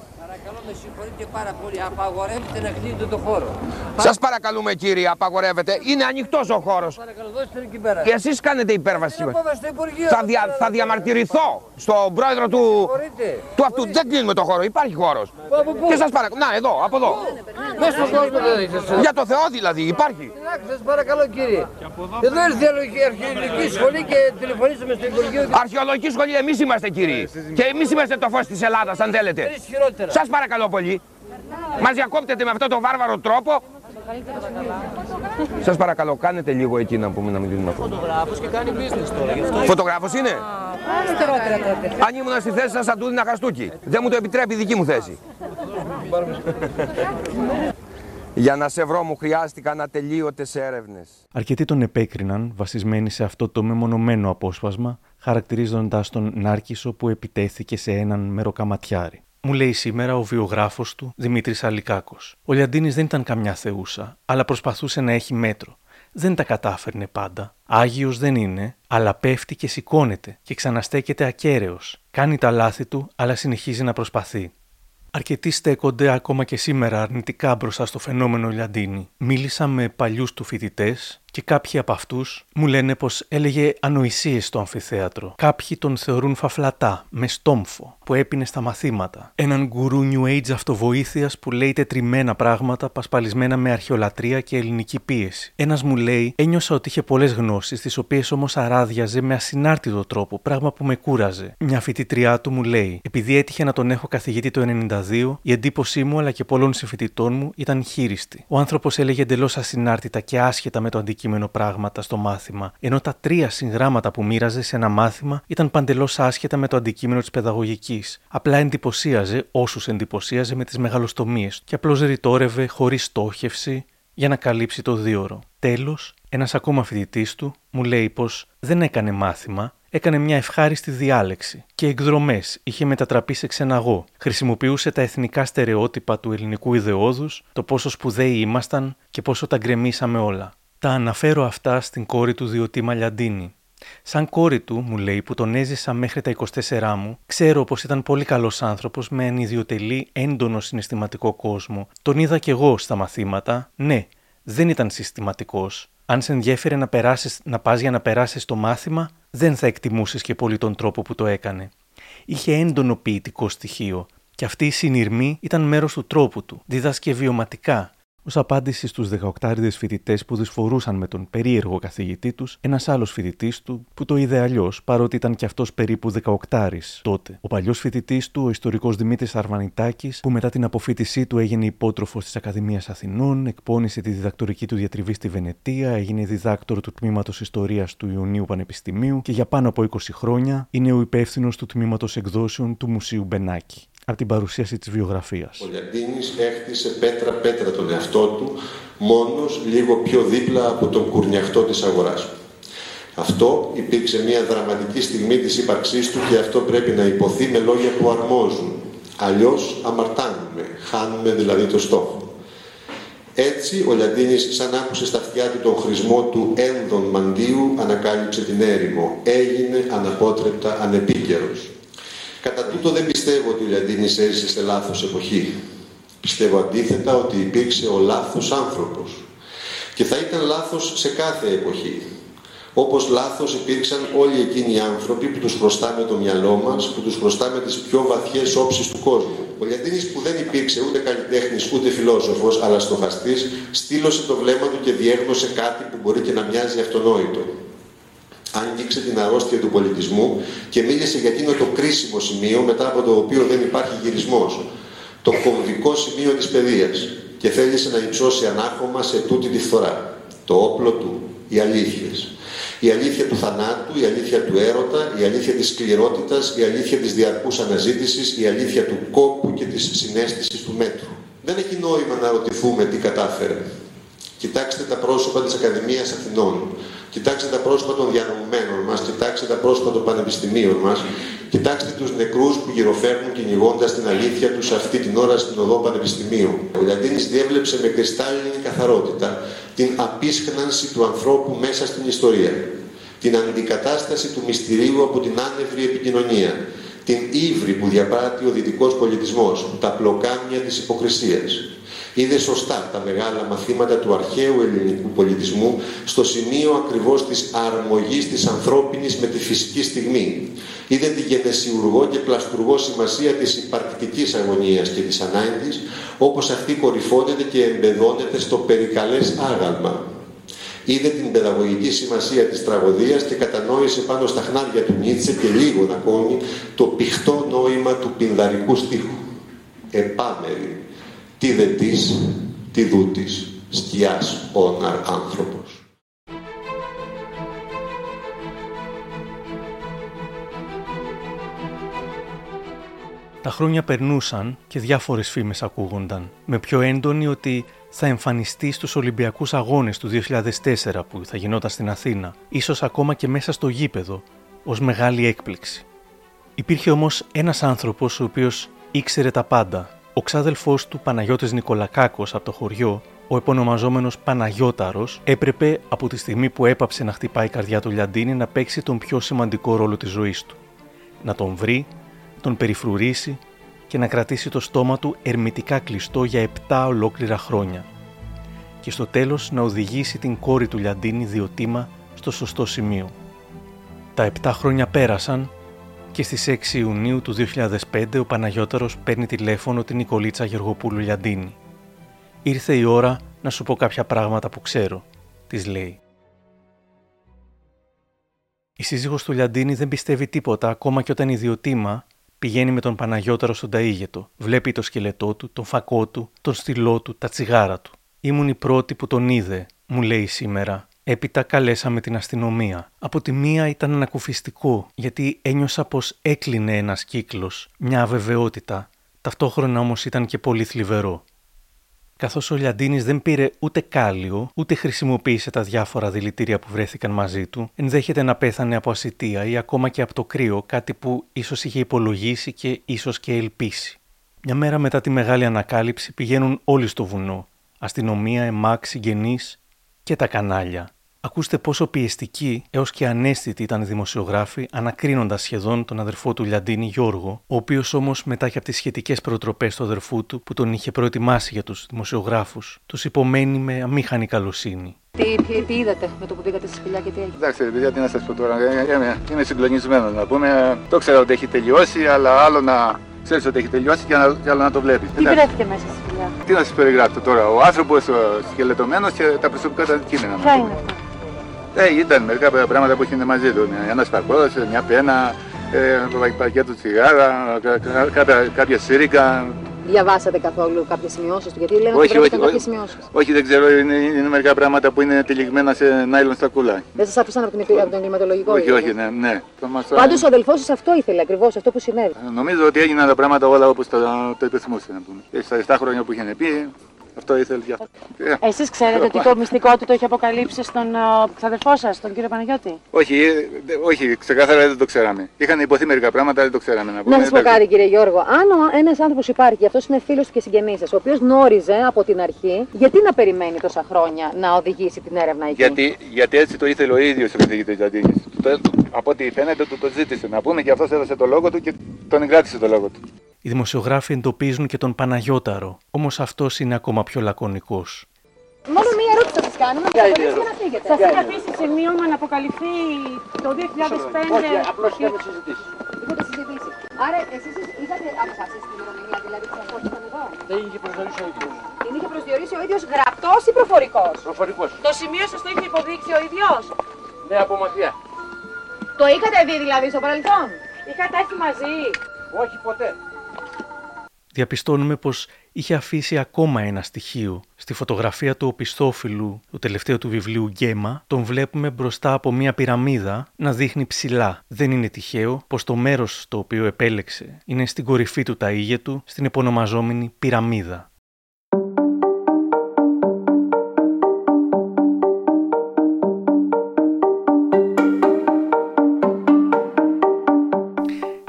Παρακαλώ με συγχωρείτε πάρα πολύ. Απαγορεύεται να κλείνετε το χώρο. Σας παρακαλούμε κύριε, απαγορεύεται. Είναι ανοιχτός ο χώρος. Παρακαλώ, δώστε εκεί πέρα. Και εσείς κάνετε υπέρβαση. Δεν στο Υπουργείο. Θα, δια, θα διαμαρτυρηθώ στον πρόεδρο του, του αυτού. Δεν κλείνουμε το χώρο, υπάρχει χώρος. Και σας παρακαλώ. Να, εδώ, από εδώ. Μέσα στον κόσμο δεν έχετε. Για το Θεό δηλαδή, υπάρχει. Σας παρακαλώ κύριε. Εδώ ήρθε η αρχαιολογική σχολή και τηλεφωνήσαμε στο Υπουργείο. Αρχαιολογική σχολή εμείς είμαστε κύριοι. Και εμείς είμαστε το φως της Ελλάδας, αν θέλετε. Σας παρακαλώ πολύ. Μας διακόπτετε με αυτόν τον βάρβαρο τρόπο. Σας παρακαλώ, κάνετε λίγο εκεί να πούμε να μην δίνουμε αυτό. Φωτογράφος και κάνει business τώρα. Γι αυτό... Φωτογράφος είναι; Αν ήμουν στη θέση σας θα του δίνα χαστούκι. Δεν μου το επιτρέπει η δική μου θέση. Για να σε βρω μου χρειάστηκαν ατελείωτες έρευνες. Αρκετοί τον επέκριναν βασισμένοι σε αυτό το μεμονωμένο απόσπασμα, χαρακτηρίζοντας τον Νάρκισο που επιτέθηκε σε έναν μεροκαματιάρη. Μου λέει σήμερα ο βιογράφος του Δημήτρης Αλικάκος. Ο Λιαντίνης δεν ήταν καμιά θεούσα, αλλά προσπαθούσε να έχει μέτρο. Δεν τα κατάφερνε πάντα. Άγιος δεν είναι, αλλά πέφτει και σηκώνεται και ξαναστέκεται ακέραιος. Κάνει τα λάθη του, αλλά συνεχίζει να προσπαθεί. Αρκετοί στέκονται ακόμα και σήμερα αρνητικά μπροστά στο φαινόμενο Λιαντίνη. Μίλησα με παλιούς του φοιτητές και κάποιοι από αυτούς μου λένε πως έλεγε ανοησίες στο αμφιθέατρο. Κάποιοι τον θεωρούν φαφλατά, με στόμφο, που έπινε στα μαθήματα. Έναν γκουρού New Age αυτοβοήθειας που λέει τετριμμένα πράγματα πασπαλισμένα με αρχαιολατρία και ελληνική πίεση. Ένας μου λέει, ένιωσα ότι είχε πολλές γνώσεις, τις οποίες όμως αράδιαζε με ασυνάρτητο τρόπο, πράγμα που με κούραζε. Μια φοιτήτριά του μου λέει, επειδή έτυχε να τον έχω καθηγητή το 92, η εντύπωσή μου αλλά και πολλών συμφοιτητών μου ήταν χείριστη. Ο άνθρωπος έλεγε εντελώς ασυνάρτητα και άσχετα με το αντικείμενο αντικείμενο πράγματα στο μάθημα, ενώ τα τρία συγγράμματα που μοίραζε σε ένα μάθημα ήταν παντελώς άσχετα με το αντικείμενο της παιδαγωγικής. Απλά εντυπωσίαζε όσους εντυπωσίαζε με τις μεγαλοστομίες και απλώς ρητόρευε χωρίς στόχευση για να καλύψει το δίωρο. Τέλος, ένας ακόμα φοιτητής του μου λέει πως δεν έκανε μάθημα, έκανε μια ευχάριστη διάλεξη και εκδρομές είχε μετατραπεί σε ξεναγό. Χρησιμοποιούσε τα εθνικά στερεότυπα του ελληνικού ιδεόδου, το πόσο σπουδαίοι ήμασταν και πόσο τα γκρεμίσαμε όλα. Τα αναφέρω αυτά στην κόρη του Διωτή Μαλιαντίνη. Σαν κόρη του, μου λέει, που τον έζησα μέχρι τα 24 μου, ξέρω πως ήταν πολύ καλός άνθρωπος με ανιδιοτελή, έντονο συναισθηματικό κόσμο. Τον είδα κι εγώ στα μαθήματα. Ναι, δεν ήταν συστηματικός. Αν σε ενδιέφερε να, περάσεις, να πας για να περάσεις το μάθημα, δεν θα εκτιμούσες και πολύ τον τρόπο που το έκανε. Είχε έντονο ποιητικό στοιχείο, και αυτή η συνειρμή ήταν μέρος του τρόπου του. Δίδασκε βιωματικά, Ω απάντηση στους 18 φοιτητές που δυσφορούσαν με τον περίεργο καθηγητή τους, ένας άλλος φοιτητής του, που το είδε αλλιώς, παρότι ήταν κι αυτός περίπου 18 τότε. Ο παλιός φοιτητής του, ο ιστορικός Δημήτρης Αρβανιτάκη, που μετά την αποφύτισή του έγινε υπότροφος της Ακαδημίας Αθηνών, εκπώνησε τη διδακτορική του διατριβή στη Βενετία, έγινε διδάκτορο του τμήματος Ιστορίας του Ιωνίου Πανεπιστημίου και για πάνω από 20 χρόνια είναι ο υπεύθυνος του τμήματος εκδόσεων του Μουσείου Μπενάκη. Από την παρουσίαση της βιογραφίας. Ο Λιαντίνης έχτισε πέτρα-πέτρα τον εαυτό του, μόνος λίγο πιο δίπλα από τον κουρνιαχτό της αγοράς. Αυτό υπήρξε μια δραματική στιγμή της ύπαρξής του και αυτό πρέπει να υποθεί με λόγια που αρμόζουν. Αλλιώς αμαρτάνουμε, χάνουμε δηλαδή το στόχο. Έτσι ο Λιαντίνης σαν άκουσε στα αυτιά του τον χρησμό του ένδον μαντίου ανακάλυψε την έρημο. Έγινε αναπότρεπτα ανεπίκαιρος. Κατά τούτο δεν πιστεύω ότι ο Λιαντίνης έζησε σε λάθος εποχή. Πιστεύω αντίθετα ότι υπήρξε ο λάθος άνθρωπος. Και θα ήταν λάθος σε κάθε εποχή. Όπως λάθος υπήρξαν όλοι εκείνοι οι άνθρωποι που τους χρωστάμε το μυαλό μας, που τους χρωστάμε τις πιο βαθιές όψεις του κόσμου. Ο Λιαντίνης που δεν υπήρξε ούτε καλλιτέχνης ούτε φιλόσοφος, αλλά στοχαστής, στήλωσε το βλέμμα του και διέγνωσε κάτι που μπορεί και να μοιάζει αυτονόητο. Άγγιξε την αρρώστια του πολιτισμού και μίλησε για εκείνο το κρίσιμο σημείο μετά από το οποίο δεν υπάρχει γυρισμός. Το κομβικό σημείο της παιδείας και θέλησε να υψώσει ανάχωμα σε τούτη τη φθορά. Το όπλο του, οι αλήθειες. Η αλήθεια του θανάτου, η αλήθεια του έρωτα, η αλήθεια της σκληρότητας, η αλήθεια της διαρκούς αναζήτησης, η αλήθεια του κόπου και της συνέστησης του μέτρου. Δεν έχει νόημα να ρωτηθούμε τι κατάφερε. Κοιτάξτε τα πρόσωπα της Ακαδημίας Αθηνών. Κοιτάξτε τα πρόσωπα των διανομένων μας, κοιτάξτε τα πρόσωπα των πανεπιστημίων μας, κοιτάξτε τους νεκρούς που γυροφέρνουν κυνηγώντας την αλήθεια τους αυτή την ώρα στην οδό πανεπιστημίου. Ο Λιαντίνης διέβλεψε με κρυστάλλινη καθαρότητα την απίσχνανση του ανθρώπου μέσα στην ιστορία, την αντικατάσταση του μυστηρίου από την άνευρη επικοινωνία, την ύβρη που διαπράττει ο δυτικός πολιτισμός, τα πλοκάμια της υποκρισίας, είδε σωστά τα μεγάλα μαθήματα του αρχαίου ελληνικού πολιτισμού στο σημείο ακριβώς της αρμογής της ανθρώπινης με τη φυσική στιγμή. Είδε τη γενεσιουργό και πλαστουργό σημασία της υπαρκτικής αγωνίας και της ανάγκης, όπως αυτή κορυφώνεται και εμπεδώνεται στο περικαλές άγαλμα. Είδε την παιδαγωγική σημασία της τραγωδίας και κατανόησε πάνω στα χνάρια του Νίτσε και λίγο ακόμη το πηχτό νόημα του πινδαρικού στίχου. Επάμερη, τι δε της, τι δούτης, σκιάς όναρ άνθρωπος. Τα χρόνια περνούσαν και διάφορες φήμες ακούγονταν, με πιο έντονη ότι θα εμφανιστεί στους Ολυμπιακούς Αγώνες του 2004 που θα γινόταν στην Αθήνα, ίσως ακόμα και μέσα στο γήπεδο, ως μεγάλη έκπληξη. Υπήρχε όμως ένας άνθρωπος ο οποίος ήξερε τα πάντα ο ξάδελφός του Παναγιώτης Νικολακάκος από το χωριό, ο επωνομαζόμενος Παναγιώταρος, έπρεπε από τη στιγμή που έπαψε να χτυπάει η καρδιά του Λιαντίνη να παίξει τον πιο σημαντικό ρόλο της ζωής του. Να τον βρει, τον περιφρουρήσει και να κρατήσει το στόμα του ερμητικά κλειστό για 7 ολόκληρα χρόνια. Και στο τέλος να οδηγήσει την κόρη του Λιαντίνη διοτήμα στο σωστό σημείο. Τα 7 χρόνια πέρασαν και στις 6 Ιουνίου του 2005 ο Παναγιώτερος παίρνει τηλέφωνο την Νικολίτσα Γεωργοπούλου Λιαντίνη. «Ήρθε η ώρα να σου πω κάποια πράγματα που ξέρω», της λέει. Η σύζυγος του Λιαντίνη δεν πιστεύει τίποτα ακόμα και όταν ιδιωτήμα πηγαίνει με τον Παναγιώτερο στον Ταΐγετο. Βλέπει το σκελετό του, τον φακό του, τον στυλό του, τα τσιγάρα του. «Ήμουν η πρώτη που τον είδε», μου λέει σήμερα, Έπειτα καλέσαμε την αστυνομία. Από τη μία ήταν ανακουφιστικό, γιατί ένιωσα πως έκλεινε ένας κύκλος, μια αβεβαιότητα. Ταυτόχρονα όμως ήταν και πολύ θλιβερό. Καθώς ο Λιαντίνης δεν πήρε ούτε κάλιο, ούτε χρησιμοποίησε τα διάφορα δηλητήρια που βρέθηκαν μαζί του, ενδέχεται να πέθανε από ασυτεία ή ακόμα και από το κρύο, κάτι που ίσως είχε υπολογίσει και ίσως και ελπίσει. Μια μέρα μετά τη μεγάλη ανακάλυψη πηγαίνουν όλοι στο βουνό. Αστυνομία, εμάκ, συγγενείς και τα κανάλια. Ακούστε πόσο πιεστική έως και ανέστητη ήταν η δημοσιογράφη, ανακρίνοντας σχεδόν τον αδερφό του Λιαντίνη Γιώργο, ο οποίος όμως μετά και από τις σχετικές προτροπές του αδερφού του που τον είχε προετοιμάσει για τους δημοσιογράφους, τους υπομένει με αμήχανη καλοσύνη. Τι, τι, τι είδατε με το που πήγατε στη σπηλιά και τι έγινε; Εντάξει, παιδιά, τι να σας πω τώρα. Είμαι, είμαι συγκλονισμένος να πούμε. Το ξέρω ότι έχει τελειώσει, αλλά άλλο να ξέρεις ότι έχει τελειώσει και, να, και άλλο να το βλέπεις. Τι βρέθηκε μέσα στη σπηλιά; Τι να σας περιγράψω τώρα. Ο άνθρωπος σκελετωμένος και τα προσωπικά του αντικείμενα. Ποια είναι αυτά; Ε, ήταν μερικά πράγματα που είχε μαζί του. Ένας φακό, μια πένα, ε, πακέτο τσιγάρα, κάποια, κάποια σύρικα. Διαβάσατε καθόλου κάποιες σημειώσεις του, γιατί λένε Όχι, ότι πρέπει όχι, κάποιες όχι. σημειώσεις. Όχι, δεν ξέρω, είναι, είναι μερικά πράγματα που είναι τυλιγμένα σε νάιλον στα κούλα. Δεν σας άφησαν από, την, επι- από τον εγκληματολογικό. Όχι, δηλαδή. όχι, ναι, ναι. Θα μας- Πάντως ο αδελφός σας αυτό ήθελε ακριβώς, αυτό που συνέβη. Νομίζω ότι έγιναν τα πράγματα όλα όπως το, το επιθυμούσε να πούμε. Και στα 7 χρόνια που είχε πει, αυτό ήθελες για αυτό. Ε, Εσείς ξέρετε ότι το μυστικό του το έχει αποκαλύψει στον ε, ξαδερφό σας, τον κύριο Παναγιώτη; Όχι, ε, δε- όχι, ξεκάθαρα δεν το ξέραμε. Είχαν υποθεί μερικά πράγματα, δεν το ξέραμε να πούμε. Να σας πω εντάξει. κάτι, κύριε Γιώργο. Αν ένας άνθρωπος υπάρχει, αυτός είναι φίλος του και συγγενής σας, ο οποίος γνώριζε από την αρχή, γιατί να περιμένει τόσα χρόνια να οδηγήσει την έρευνα εκεί; Γιατί, γιατί έτσι το ήθελε ο ίδιος ο καθηγητής Τζαντίνης. Το- Από ό,τι φαίνεται του το ζήτησε να πούμε και αυτός έδωσε το λόγο του και τον εγκράτησε το λόγο του. Οι δημοσιογράφοι εντοπίζουν και τον Παναγιώταρο, όμως αυτός είναι ακόμα πιο λακωνικός. Μόνο μία ερώτηση θα σας κάνουμε και Ποια θα είναι η απαντήσουμε να ερώτηση; φύγετε. Σας είχα αφήσει σημείωμα να αποκαλυφθεί το 2005. Όχι, απλώς είχαμε συζητήσεις. Είχατε συζητήσεις. Άρα εσείς είχατε αποφασίσει την ημερομηνία δηλαδή που σα έρχονταν εδώ. Δεν είχε προσδιορίσει ο ίδιος. Την είχε προσδιορίσει ο ίδιος γραπτός ή προφορικός; Προφορικός. Το σημείο σας το είχε υποδείξει ο ίδιος; Ναι, από μακριά. Το είχατε δει δηλαδή στο παρελθόν; Είχατε έρθει μαζί; Όχι ποτέ. Διαπιστώνουμε πως είχε αφήσει ακόμα ένα στοιχείο. Στη φωτογραφία του οπισθόφυλλου του τελευταίου του βιβλίου Γκέμα τον βλέπουμε μπροστά από μια πυραμίδα να δείχνει ψηλά. Δεν είναι τυχαίο πως το μέρος το οποίο επέλεξε είναι στην κορυφή του ταΐγετου στην επωνομαζόμενη πυραμίδα.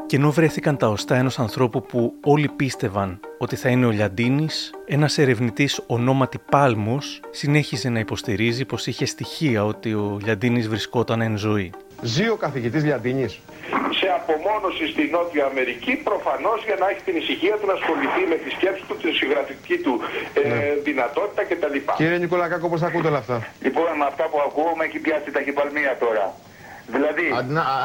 Και ενώ βρέθηκαν τα οστά ενός ανθρώπου που όλοι πίστευαν ότι θα είναι ο Λιαντίνης, ένας ερευνητής ονόματι Πάλμος συνέχισε να υποστηρίζει πως είχε στοιχεία ότι ο Λιαντίνης βρισκόταν εν ζωή. Ζει ο καθηγητής Λιαντίνης. σε απομόνωση στη Νότια Αμερική, προφανώς για να έχει την ησυχία του να ασχοληθεί με τη σκέψη του, τη συγγραφική του ε, δυνατότητα κτλ. Κύριε Νικολακάκο, πώς τα ακούτε όλα αυτά; Λοιπόν, με αυτά που ακούω με έχει πιάσει ταχυπαλμία τώρα. Δηλαδή,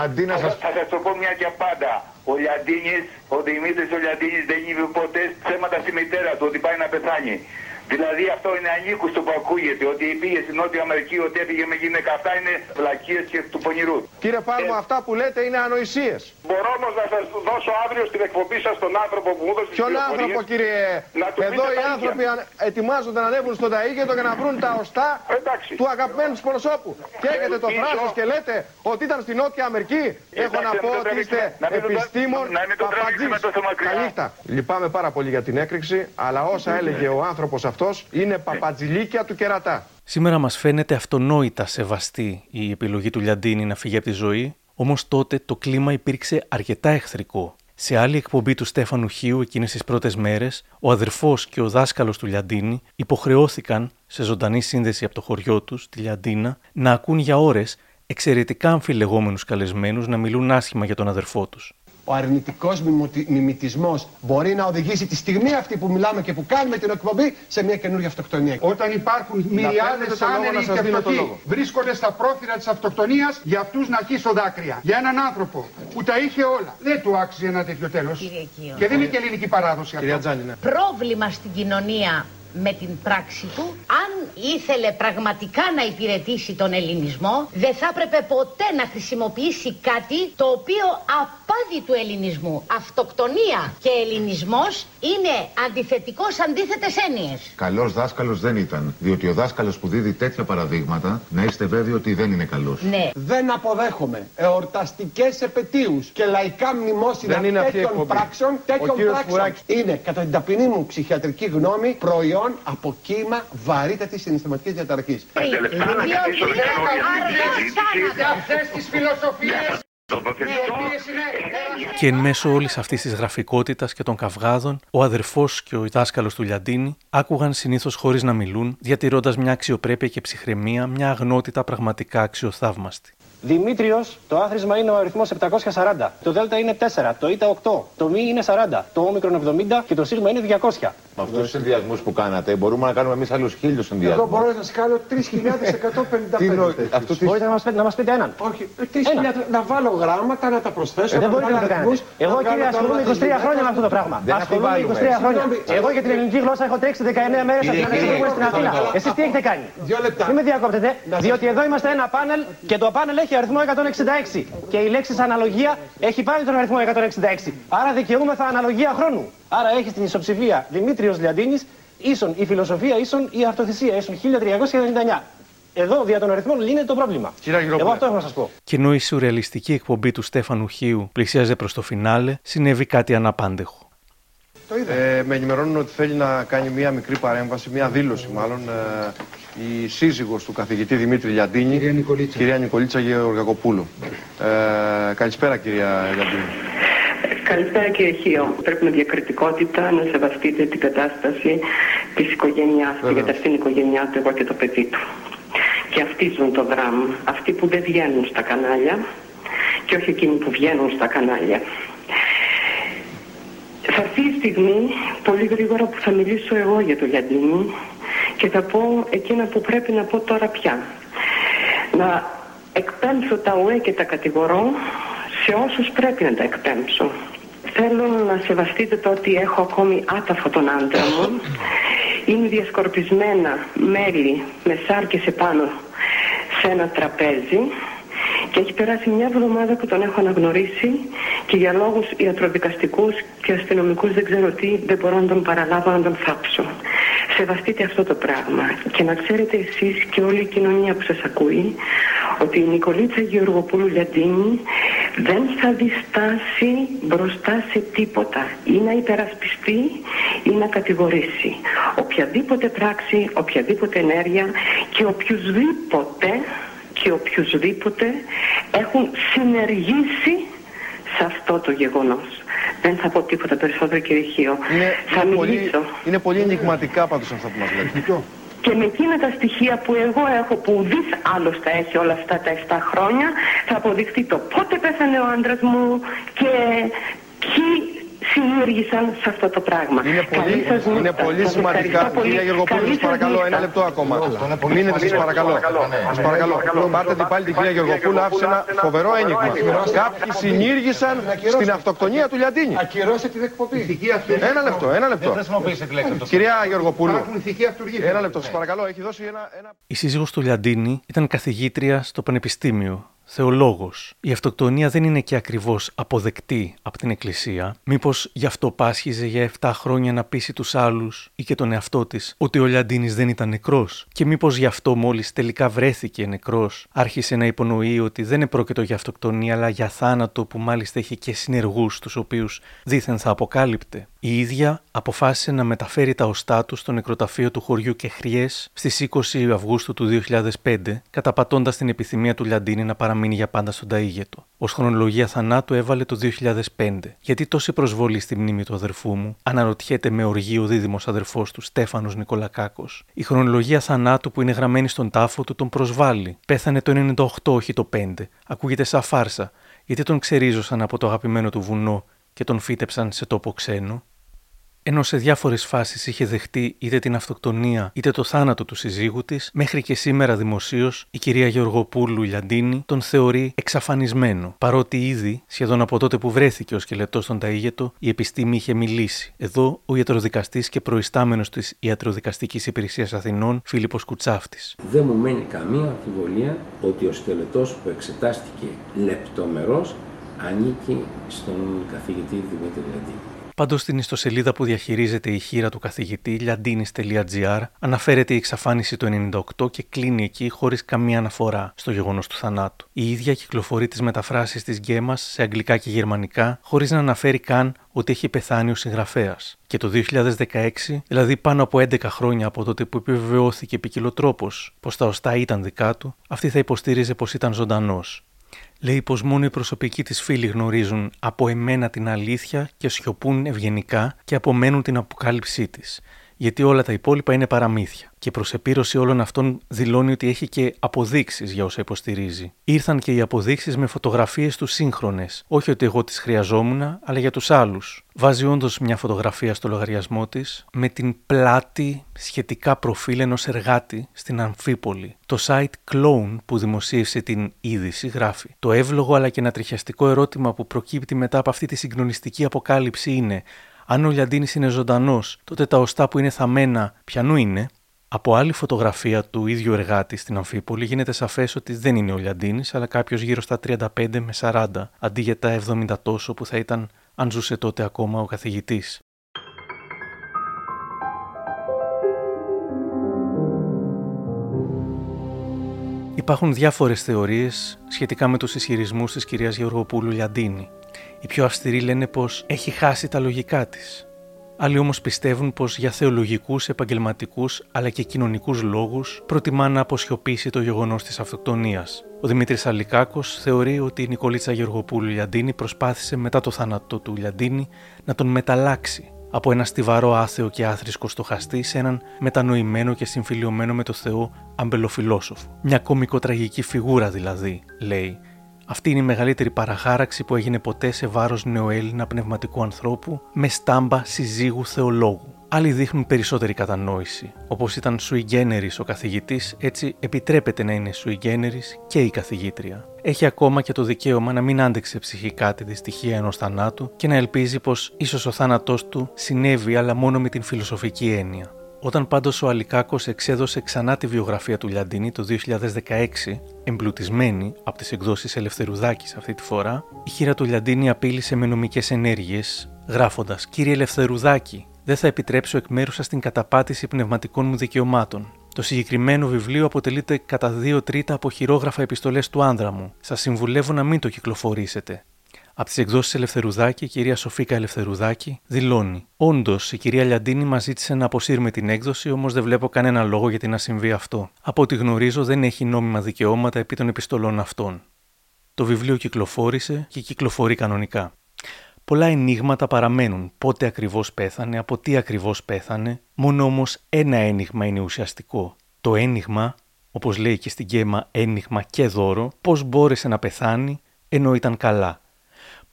αντί να θα, σας- θα σας το πω μια και πάντα. Ο Λιαντίνης, ο Δημήτρης ο Λιαντίνης δεν είπε ποτέ ψέματα στη μητέρα του ότι πάει να πεθάνει. Δηλαδή αυτό είναι ανήκουστο που ακούγεται, ότι πήγε στην Νότια Αμερική, ότι έφυγε με γυναίκα. Αυτά είναι βλακίες και του πονηρού. Κύριε Πάλμο, αυτά που λέτε είναι ανοησίες. Μπορώ όμως να σας δώσω αύριο στην εκπομπή σας τον άνθρωπο που μου έδωσε τις Ποιον πληροφορίες. άνθρωπο, κύριε; Να του Εδώ πείτε οι τα άνθρωποι ίδια. αν- ετοιμάζονται να ανέβουν στο ταΐγετο για να βρουν τα οστά του αγαπημένου τους προσώπου. Και έχετε το Ελπίζω- θράσος και λέτε ότι ήταν στη Νότια Αμερική. Έχω να να πω μην το ότι είστε τραβήξουμε- να μην το- επιστήμον να μην το τραβήξουμε τόσο μακριά. Καληνύχτα. Λυπάμαι πάρα πολύ για την έκρηξη, αλλά όσα έλεγε ο άνθρωπος αυτός είναι παπατζηλίκια του κερατά. Σήμερα μας φαίνεται αυτονόητα σεβαστή η επιλογή του Λιαντίνη να φύγει από τη ζωή, όμως τότε το κλίμα υπήρξε αρκετά εχθρικό. Σε άλλη εκπομπή του Στέφανου Χίου εκείνες τις πρώτες μέρες, ο αδερφός και ο δάσκαλος του Λιαντίνη υποχρεώθηκαν, σε ζωντανή σύνδεση από το χωριό τους, τη Λιαντίνα, να ακούν για ώρες εξαιρετικά αμφιλεγόμενους καλεσμένους να μιλούν άσχημα για τον αδερφό τους. Ο αρνητικός μιμητισμός μπορεί να οδηγήσει τη στιγμή αυτή που μιλάμε και που κάνουμε την εκπομπή σε μια καινούργια αυτοκτονία. Όταν υπάρχουν μυριάδε άνεργοι και φτωχοί βρίσκονται στα πρόθυρα της αυτοκτονίας, για αυτούς να αρχίσω δάκρυα. Για έναν άνθρωπο που τα είχε όλα, δεν του άξιζε ένα τέτοιο τέλος. Κυριακείο. Και δεν είναι και ελληνική παράδοση αυτό. πρόβλημα στην κοινωνία με την πράξη του. Αν ήθελε πραγματικά να υπηρετήσει τον ελληνισμό, δεν θα έπρεπε ποτέ να χρησιμοποιήσει κάτι το οποίο απάδει του ελληνισμού. Αυτοκτονία και ελληνισμός είναι αντιθετικός αντίθετες έννοιες. Καλός δάσκαλος δεν ήταν. Διότι ο δάσκαλος που δίδει τέτοια παραδείγματα, να είστε βέβαιοι ότι δεν είναι καλός. Ναι. Δεν αποδέχομαι εορταστικές επαιτίους και λαϊκά μνημόσυνα Δεν είναι αυτή η τέτοιων εκπομπή. πράξεων. Ο Τέτοιων κύριος πράξεων Φουράκης. είναι, κατά την ταπεινή μου ψυχιατρική γνώμη, προϊόν από κύμα βαρύτατη συναισθηματικής διαταραχής. Για αυτές τις φιλοσοφίες Και εν μέσω όλης αυτής της γραφικότητας και των καυγάδων, ο αδερφός και ο δάσκαλος του Λιαντίνη άκουγαν συνήθως χωρίς να μιλούν, διατηρώντας μια αξιοπρέπεια και ψυχραιμία, μια αγνότητα πραγματικά αξιοθαύμαστη. Δημήτριος, το άθροισμα είναι ο αριθμός 740. Το Δέλτα είναι 4, το Ήτα 8, το Μη είναι 40, το Όμικρον 70 και το Σίγμα είναι 200. Με αυτούς τους συνδυασμούς που κάνατε, μπορούμε να κάνουμε εμείς άλλους χίλιους Εγώ συνδυασμούς. μπορώ να σας κάνω 3.155. Αυτό τι Μπορείτε να μας, πείτε- να μας πείτε έναν. Όχι, 3.000 να βάλω γράμματα, να τα προσθέσω. Ε, δεν να μπορείτε να βάλω το κάνετε. αριθμούς, Εγώ να κύριε βγάλω ασχολούμαι τα 23 χρόνια με αυτό το πράγμα. Δεν Ασχολούμαι αμφιβάλλουμε. 23 χρόνια. Συγγνώμη, Εγώ για την ελληνική γλώσσα έχω τρέξει 19 μέρες από την αρχή που ήμουν στην Αθήνα. Εσείς τι έχετε κάνει; Δύο λεπτά. Μην με διακόπτετε, Να σας- διότι εδώ είμαστε ένα πάνελ και το πάνελ έχει έχει αριθμό 166. Και η λέξη αναλογία έχει πάλι τον αριθμό 166. Άρα δικαιούμεθα αναλογία χρόνου. Άρα έχει την ισοψηφία Δημήτριος Λιαντίνης ίσον η φιλοσοφία, ίσον η αρτοθυσία, ίσον 1399. Εδώ, δια των αριθμών, λύνεται το πρόβλημα. Εγώ αυτό έχω να σας πω. Και ενώ η σουρεαλιστική εκπομπή του Στέφανου Χίου πλησίαζε προς το φινάλε, συνέβη κάτι αναπάντεχο. Το ε, με ενημερώνουν ότι θέλει να κάνει μια μικρή παρέμβαση, μια δήλωση μάλλον, ε, η σύζυγος του καθηγητή Δημήτρη Λιαντίνη, κυρία Νικολίτσα, κυρία Νικολίτσα Γεωργακοπούλου. Ε, καλησπέρα κυρία Λιαντίνη. Καλησπέρα κύριε Χίο. Πρέπει με διακριτικότητα να σεβαστείτε την κατάσταση της οικογένειάς του, γιατί αυτή είναι η οικογένειά του, εγώ και το παιδί του. Και αυτοί ζουν το δράμα. Αυτοί που δεν βγαίνουν στα κανάλια και όχι εκείνοι που βγαίνουν στα κανάλια. Θα έρθει η στιγμή, πολύ γρήγορα που θα μιλήσω εγώ για το Γιαντίνη και θα πω εκείνα που πρέπει να πω τώρα πια. Να εκπέμψω τα ΟΕ και τα κατηγορώ σε όσους πρέπει να τα εκπέμψω. Θέλω να σεβαστείτε το ότι έχω ακόμη άταφο τον άντρα μου. Είναι διασκορπισμένα μέλη με σάρκες επάνω σε ένα τραπέζι και έχει περάσει μια εβδομάδα που τον έχω αναγνωρίσει και για λόγους ιατροδικαστικούς και αστυνομικούς δεν ξέρω τι δεν μπορώ να τον παραλάβω να τον θάψω. Σεβαστείτε αυτό το πράγμα και να ξέρετε εσείς και όλη η κοινωνία που σας ακούει ότι η Νικολίτσα Γεωργοπούλου Λιαντίνη δεν θα διστάσει μπροστά σε τίποτα ή να υπερασπιστεί ή να κατηγορήσει. Οποιαδήποτε πράξη, οποιαδήποτε ενέργεια και οποιουσδήποτε και οποιουσδήποτε έχουν συνεργήσει σε αυτό το γεγονός. Δεν θα πω τίποτα περισσότερο κύριε Χίο. Είναι, θα είναι μιλήσω. Πολύ, είναι πολύ ενηγματικά πάντως αυτά που μας λέτε. Και με εκείνα τα στοιχεία που εγώ έχω, που ουδής άλλος τα έχει όλα αυτά τα 7 χρόνια, θα αποδειχτεί το πότε πέθανε ο άντρας μου και ποιοι συνήργησαν σε αυτό το πράγμα. Είναι πολύ, είναι πολύ σημαντικά. Κυρία Γεωργοπούλου, σας παρακαλώ, ένα λεπτό ακόμα. Μείνετε, σας παρακαλώ. Σας παρακαλώ. Πάρτε την πάλι την κυρία Γεωργοπούλου, άφησε ένα φοβερό ένιγμα. Κάποιοι συνήργησαν στην αυτοκτονία του Λιαντίνη. Ακυρώσε την εκπομπή. Ένα λεπτό, ένα λεπτό. Κυρία Γεωργοπούλου, ένα λεπτό, σας παρακαλώ, έχει δώσει ένα... Η σύζυγος του Λιαντίνη ήταν καθηγήτρια στο Πανεπιστήμιο θεολόγος. Η αυτοκτονία δεν είναι και ακριβώς αποδεκτή από την Εκκλησία. Μήπως γι' αυτό πάσχιζε για 7 χρόνια να πείσει τους άλλους ή και τον εαυτό της ότι ο Λιαντίνης δεν ήταν νεκρός; Και μήπως γι' αυτό μόλις τελικά βρέθηκε νεκρός άρχισε να υπονοεί ότι δεν επρόκειτο για αυτοκτονία αλλά για θάνατο που μάλιστα είχε και συνεργούς τους οποίους δήθεν θα αποκάλυπτε. Η ίδια αποφάσισε να μεταφέρει τα οστά του στο νεκροταφείο του χωριού Κεχριές στις 20 Αυγούστου του 2005, καταπατώντας την επιθυμία του Λιαντίνη να παραμείνει για πάντα στον Ταΐγετο. Ω χρονολογία θανάτου έβαλε το 2005. Γιατί τόση προσβολή στη μνήμη του αδερφού μου, αναρωτιέται με οργή ο δίδυμος αδερφός του Στέφανος Νικολακάκος. Η χρονολογία θανάτου που είναι γραμμένη στον τάφο του τον προσβάλλει. Πέθανε το 98, όχι το 5. Ακούγεται σαν φάρσα, γιατί τον ξερίζωσαν από το αγαπημένο του βουνό και τον φύτεψαν σε τόπο ξένο; Ενώ σε διάφορες φάσεις είχε δεχτεί είτε την αυτοκτονία είτε το θάνατο του συζύγου της, μέχρι και σήμερα δημοσίως η κυρία Γεωργοπούλου Λιαντίνη τον θεωρεί εξαφανισμένο, παρότι ήδη, σχεδόν από τότε που βρέθηκε ο σκελετός στον Ταΐγετο, η επιστήμη είχε μιλήσει. Εδώ ο ιατροδικαστής και προϊστάμενος της Ιατροδικαστικής Υπηρεσίας Αθηνών, Φίλιππος Κουτσάφτης. Δεν μου μένει καμία αμφιβολία ότι ο σκελετός που εξετάστηκε λεπτομερό ανήκει στον καθηγητή Δημήτρη Λιαντίνη. Πάντω στην ιστοσελίδα που διαχειρίζεται η χείρα του καθηγητή λιαντίνη.gr αναφέρεται η εξαφάνιση του 98 και κλείνει εκεί χωρίς καμία αναφορά στο γεγονός του θανάτου. Η ίδια κυκλοφορεί τις μεταφράσεις της γκέμας σε αγγλικά και γερμανικά, χωρίς να αναφέρει καν ότι έχει πεθάνει ο συγγραφέας. Και το 2016, δηλαδή πάνω από 11 χρόνια από τότε που επιβεβαιώθηκε τρόπο πως τα οστά ήταν δικά του, αυτή θα υποστήριζε πως ήταν ζωντανός. Λέει πως μόνο οι προσωπικοί της φίλοι γνωρίζουν από εμένα την αλήθεια και σιωπούν ευγενικά και απομένουν την αποκάλυψή της. Γιατί όλα τα υπόλοιπα είναι παραμύθια και προς επίρρωση όλων αυτών δηλώνει ότι έχει και αποδείξεις για όσα υποστηρίζει. Ήρθαν και οι αποδείξεις με φωτογραφίες τους σύγχρονες, όχι ότι εγώ τις χρειαζόμουν, αλλά για τους άλλους. Βάζει όντως μια φωτογραφία στο λογαριασμό της με την πλάτη σχετικά προφίλ ενός εργάτη στην Αμφίπολη. Το site Clone που δημοσίευσε την είδηση γράφει: Το εύλογο αλλά και ένα τριχιαστικό ερώτημα που προκύπτει μετά από αυτή τη συγκλονιστική αποκάλυψη είναι αν ο Λιαντίνης είναι ζωντανός, τότε τα οστά που είναι θαμμένα, ποιανού είναι, Από άλλη φωτογραφία του ίδιου εργάτη στην Αμφίπολη γίνεται σαφές ότι δεν είναι ο Λιαντίνης, αλλά κάποιος γύρω στα 35 με 40, αντί για τα 70 τόσο που θα ήταν αν ζούσε τότε ακόμα ο καθηγητής. Υπάρχουν διάφορες θεωρίες σχετικά με τους ισχυρισμούς της κυρίας Γεωργοπούλου Λιαντίνη. Οι πιο αυστηροί λένε πως έχει χάσει τα λογικά της. Άλλοι όμως πιστεύουν πως για θεολογικούς, επαγγελματικούς αλλά και κοινωνικούς λόγους προτιμά να αποσιωπήσει το γεγονός της αυτοκτονίας. Ο Δημήτρης Αλικάκος θεωρεί ότι η Νικολίτσα Γεωργοπούλου Λιαντίνη προσπάθησε μετά το θάνατο του Λιαντίνη να τον μεταλλάξει από ένα στιβαρό άθεο και άθρησκο στοχαστή σε έναν μετανοημένο και συμφιλειωμένο με το Θεό αμπελοφιλόσοφο. Μια κομικοτραγική φιγούρα δηλαδή, λέει. Αυτή είναι η μεγαλύτερη παραχάραξη που έγινε ποτέ σε βάρος νεοέλληνα πνευματικού ανθρώπου με στάμπα συζύγου θεολόγου. Άλλοι δείχνουν περισσότερη κατανόηση. Όπως ήταν sui generis ο καθηγητής, έτσι επιτρέπεται να είναι sui generis και η καθηγήτρια. Έχει ακόμα και το δικαίωμα να μην άντεξε ψυχικά τη δυστυχία ενός θανάτου και να ελπίζει πως ίσως ο θάνατός του συνέβη, αλλά μόνο με την φιλοσοφική έννοια. Όταν πάντως ο Αλικάκος εξέδωσε ξανά τη βιογραφία του Λιαντίνη το 2016, εμπλουτισμένη από τις εκδόσεις Ελευθερουδάκης αυτή τη φορά, η χείρα του Λιαντίνη απείλησε με νομικές ενέργειες, γράφοντας: Κύριε Ελευθερουδάκη, δεν θα επιτρέψω εκ μέρους σας την καταπάτηση πνευματικών μου δικαιωμάτων. Το συγκεκριμένο βιβλίο αποτελείται κατά δύο τρίτα από χειρόγραφα επιστολές του άνδρα μου. Σας συμβουλεύω να μην το κυκλοφορήσετε. Από τις εκδόσεις Ελευθερουδάκη, η κυρία Σοφίκα Ελευθερουδάκη δηλώνει: Όντως, η κυρία Λιαντίνη μας ζήτησε να αποσύρουμε την έκδοση, όμως δεν βλέπω κανένα λόγο γιατί να συμβεί αυτό. Από ό,τι γνωρίζω, δεν έχει νόμιμα δικαιώματα επί των επιστολών αυτών. Το βιβλίο κυκλοφόρησε και κυκλοφορεί κανονικά. Πολλά ενίγματα παραμένουν. Πότε ακριβώς πέθανε, από τι ακριβώς πέθανε. Μόνο όμως ένα ένιγμα είναι ουσιαστικό. Το ένιγμα, όπως λέει και στην γέμα ένιγμα και δώρο, πώς μπόρεσε να πεθάνει ενώ ήταν καλά.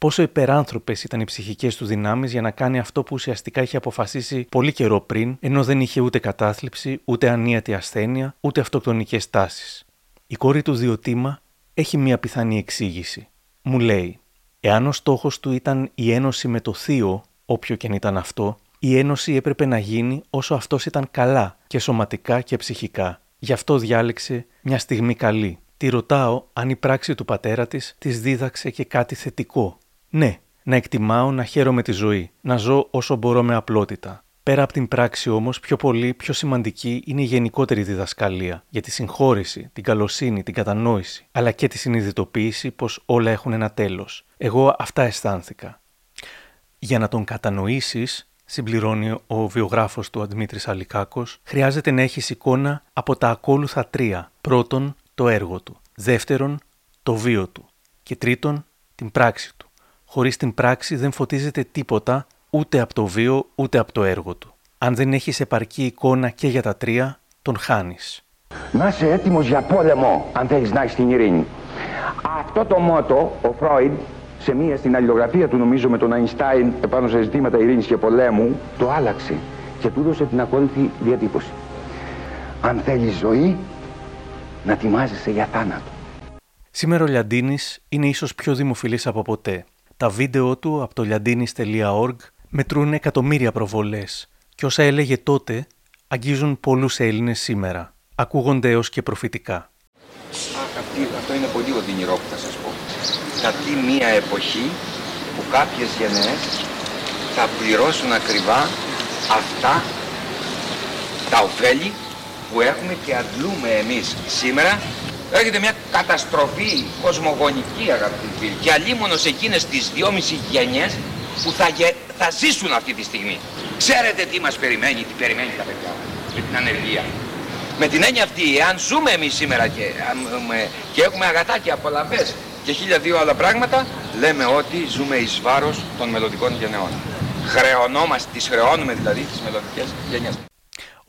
Πόσο υπεράνθρωπες ήταν οι ψυχικές του δυνάμεις για να κάνει αυτό που ουσιαστικά είχε αποφασίσει πολύ καιρό πριν, ενώ δεν είχε ούτε κατάθλιψη, ούτε ανίατη ασθένεια, ούτε αυτοκτονικές τάσεις. Η κόρη του Διοτήμα έχει μία πιθανή εξήγηση. Μου λέει: Εάν ο στόχος του ήταν η ένωση με το θείο, όποιο και αν ήταν αυτό, η ένωση έπρεπε να γίνει όσο αυτός ήταν καλά και σωματικά και ψυχικά. Γι' αυτό διάλεξε μια στιγμή καλή. Τη ρωτάω αν η πράξη του πατέρα της της δίδαξε και κάτι θετικό. Ναι, να εκτιμάω, να χαίρομαι τη ζωή, να ζω όσο μπορώ με απλότητα. Πέρα από την πράξη όμως, πιο πολύ, πιο σημαντική είναι η γενικότερη διδασκαλία για τη συγχώρηση, την καλοσύνη, την κατανόηση, αλλά και τη συνειδητοποίηση πως όλα έχουν ένα τέλος. Εγώ αυτά αισθάνθηκα. Για να τον κατανοήσεις, συμπληρώνει ο βιογράφος του Αντμήτρης Αλικάκος, χρειάζεται να έχεις εικόνα από τα ακόλουθα τρία. Πρώτον, το έργο του. Δεύτερον, το βίο του. Και τρίτον, την πράξη του. Χωρίς την πράξη δεν φωτίζεται τίποτα ούτε από το βίο ούτε από το έργο του. Αν δεν έχεις επαρκή εικόνα και για τα τρία, τον χάνεις. Να είσαι έτοιμος για πόλεμο, αν θέλεις να έχεις την ειρήνη. Αυτό το μότο, ο Φρόιντ, σε μία στην αλληλογραφία του νομίζω με τον Αϊνστάιν επάνω σε ζητήματα ειρήνης και πολέμου, το άλλαξε και του έδωσε την ακόλουθη διατύπωση. Αν θέλεις ζωή, να τιμάζεσαι για θάνατο. Σήμερα ο Λιαντίνης είναι ίσως πιο δημοφιλής από ποτέ. Τα βίντεο του από το liandinis.org μετρούν εκατομμύρια προβολές και όσα έλεγε τότε αγγίζουν πολλούς Έλληνες σήμερα. Ακούγονται έως και προφητικά. Αυτή, αυτό είναι πολύ οδυνηρό που θα σας πω. Θα πει μία εποχή που κάποιες γενναίες θα πληρώσουν ακριβά αυτά τα ωφέλη που έχουμε και αντλούμε εμείς σήμερα Έρχεται μια καταστροφή κοσμογονική αγαπητοί φίλοι και αλίμονος εκείνες τις δυόμιση γενιές που θα, θα ζήσουν αυτή τη στιγμή. Ξέρετε τι μας περιμένει, τι περιμένει τα παιδιά με την ανεργία. Με την έννοια αυτή, εάν ζούμε εμείς σήμερα και, και έχουμε αγατά και απολαυές και χίλια δύο άλλα πράγματα, λέμε ότι ζούμε εις βάρος των μελλοντικών γενεών. Χρεωνόμαστε, τις χρεώνουμε δηλαδή τις μελλοντικές γενιές.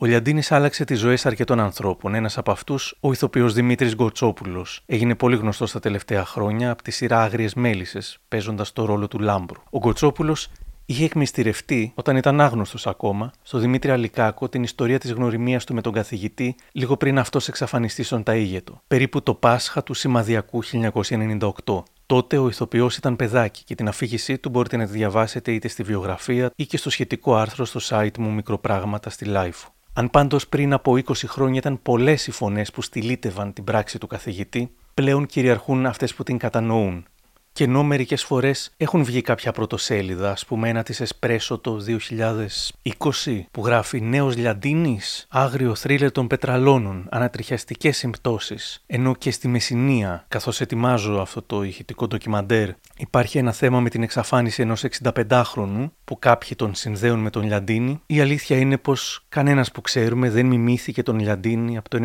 Ο Λιαντίνης άλλαξε τις ζωές αρκετών ανθρώπων. Ένας από αυτούς, ο ηθοποιός Δημήτρης Γκοτσόπουλος, έγινε πολύ γνωστός τα τελευταία χρόνια από τη σειρά Άγριες Μέλισσες, παίζοντας το ρόλο του Λάμπρου. Ο Γκοτσόπουλος είχε εκμυστηρευτεί, όταν ήταν άγνωστος ακόμα, στο Δημήτρη Αλικάκο την ιστορία της γνωριμίας του με τον καθηγητή λίγο πριν αυτός εξαφανιστεί στον Ταΐγετο, περίπου το Πάσχα του Σημαδιακού 1998. Τότε ο ηθοποιός ήταν παιδάκι και την αφήγησή του μπορείτε να τη διαβάσετε είτε στη βιογραφία ή και στο σχετικό άρθρο στο site μου Μικροπράγματα στη Life. Αν πάντως πριν από 20 χρόνια ήταν πολλές οι φωνές που στυλίτευαν την πράξη του καθηγητή, πλέον κυριαρχούν αυτές που την κατανοούν. Και ενώ μερικές φορές έχουν βγει κάποια πρωτοσέλιδα, ας πούμε ένα της Εσπρέσο το 2020, που γράφει Νέος Λιαντίνης, άγριο θρύλε των πετραλώνων, ανατριχιαστικές συμπτώσεις. Ενώ και στη Μεσσηνία, καθώς ετοιμάζω αυτό το ηχητικό ντοκιμαντέρ, υπάρχει ένα θέμα με την εξαφάνιση ενός 65χρονου, που κάποιοι τον συνδέουν με τον Λιαντίνη. Η αλήθεια είναι πως κανένας που ξέρουμε δεν μιμήθηκε τον Λιαντίνη από το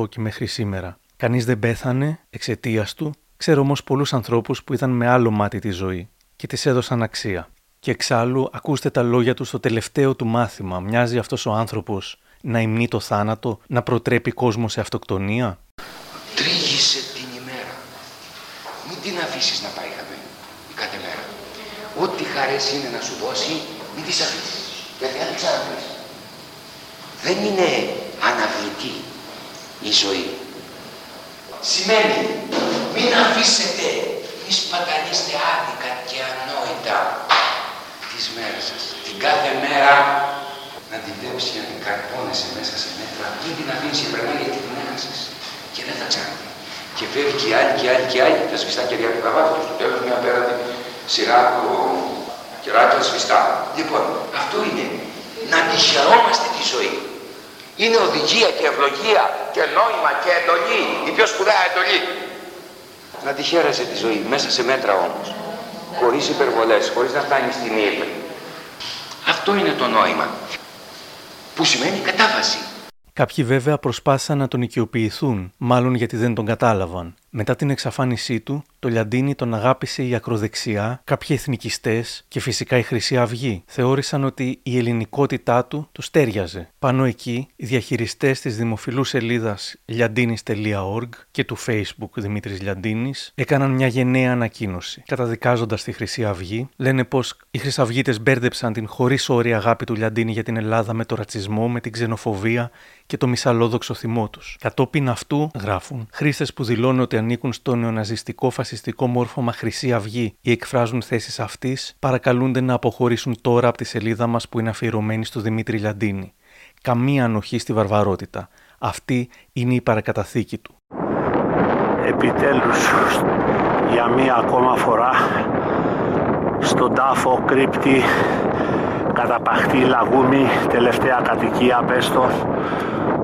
98 και μέχρι σήμερα. Κανείς δεν πέθανε εξαιτίας του Ξέρω όμως πολλούς ανθρώπους που ήταν με άλλο μάτι τη ζωή και της έδωσαν αξία. Και εξάλλου, ακούστε τα λόγια του στο τελευταίο του μάθημα. Μοιάζει αυτός ο άνθρωπος να υμνεί το θάνατο, να προτρέπει κόσμο σε αυτοκτονία; Τρίγησε την ημέρα. Μην την αφήσεις να πάει χαμένη η κάθε μέρα. Ό,τι χαρές είναι να σου δώσει, μην τις αφήσεις. Γιατί αν τις δεν είναι αναβλητή η ζωή. Σημαίνει μην αφήσετε, μη σπαταλίστε άδικα και ανόητα τις μέρες σας. Την κάθε μέρα να την βλέπεις και να την καρπώνεσαι μέσα σε μέτρα. Μην την αφήνεις και περνάει γιατί την έχασες. Και δεν θα ξαναδεί. Και φεύγει και άλλη και άλλη και άλλη. Τα σβηστά και του καβάτου στο τέλος μια απέραντη σειρά από κεράκια σβηστά. Λοιπόν, αυτό είναι να τη χαιρόμαστε τη ζωή. Είναι οδηγία και ευλογία και νόημα και εντολή, η πιο σπουδαία εντολή. Να τη χαίρεσαι τη ζωή, μέσα σε μέτρα όμως. Χωρίς υπερβολές, χωρίς να φτάνει στην ύλη. Αυτό είναι το νόημα. Που σημαίνει κατάβαση. Κάποιοι βέβαια προσπάθησαν να τον οικειοποιηθούν, μάλλον γιατί δεν τον κατάλαβαν. Μετά την εξαφάνισή του, το Λιαντίνι τον αγάπησε η ακροδεξιά, κάποιοι εθνικιστές και φυσικά η Χρυσή Αυγή. Θεώρησαν ότι η ελληνικότητά του τους στέριαζε. Πάνω εκεί, οι διαχειριστές της δημοφιλούς σελίδας liandinis.org και του Facebook Δημήτρης Λιαντίνης έκαναν μια γενναία ανακοίνωση. Καταδικάζοντας τη Χρυσή Αυγή, λένε πως οι Χρυσαυγίτες μπέρδεψαν την χωρίς όρια αγάπη του Λιαντίνη για την Ελλάδα με το ρατσισμό, με την ξενοφοβία και το μισαλόδοξο θυμό τους. Κατόπιν αυτού, γράφουν, χρήστες που δηλώνουν ότι ανήκουν στο νεοναζιστικό φασιστικό μόρφωμα Χρυσή Αυγή ή εκφράζουν θέσεις αυτής, παρακαλούνται να αποχωρήσουν τώρα από τη σελίδα μας που είναι αφιερωμένη στο Δημήτρη Λιαντίνη. Καμία ανοχή στη βαρβαρότητα. Αυτή είναι η παρακαταθήκη του. Επιτέλους, για μία ακόμα φορά, στον τάφο κρύπτη καταπαχτή λαγούμι, τελευταία κατοικία, πέστο,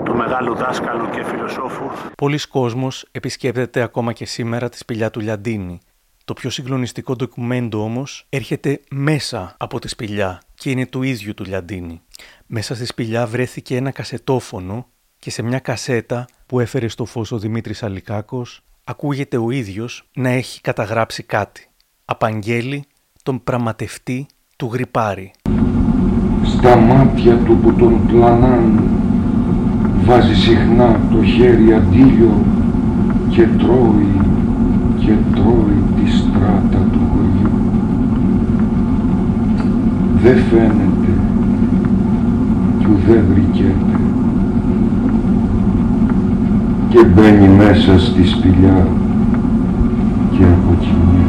του μεγάλου δάσκαλου και φιλοσόφου. Πολλοί κόσμος επισκέπτεται ακόμα και σήμερα τη σπηλιά του Λιαντίνη. Το πιο συγκλονιστικό ντοκουμέντο όμως έρχεται μέσα από τη σπηλιά και είναι του ίδιου του Λιαντίνη. Μέσα στη σπηλιά βρέθηκε ένα κασετόφωνο και σε μια κασέτα που έφερε στο φως ο Δημήτρης Αλικάκος ακούγεται ο ίδιος να έχει καταγράψει κάτι. Απαγγέλει τον πραγματευτή του γρυπάρι. Στα μάτια του που τον πλανάν βάζει συχνά το χέρι αντίλιο και τρώει και τρώει τη στράτα του χωριού. Δε φαίνεται κι ουδέ βρικέται και μπαίνει μέσα στη σπηλιά και αποκοιμιέται.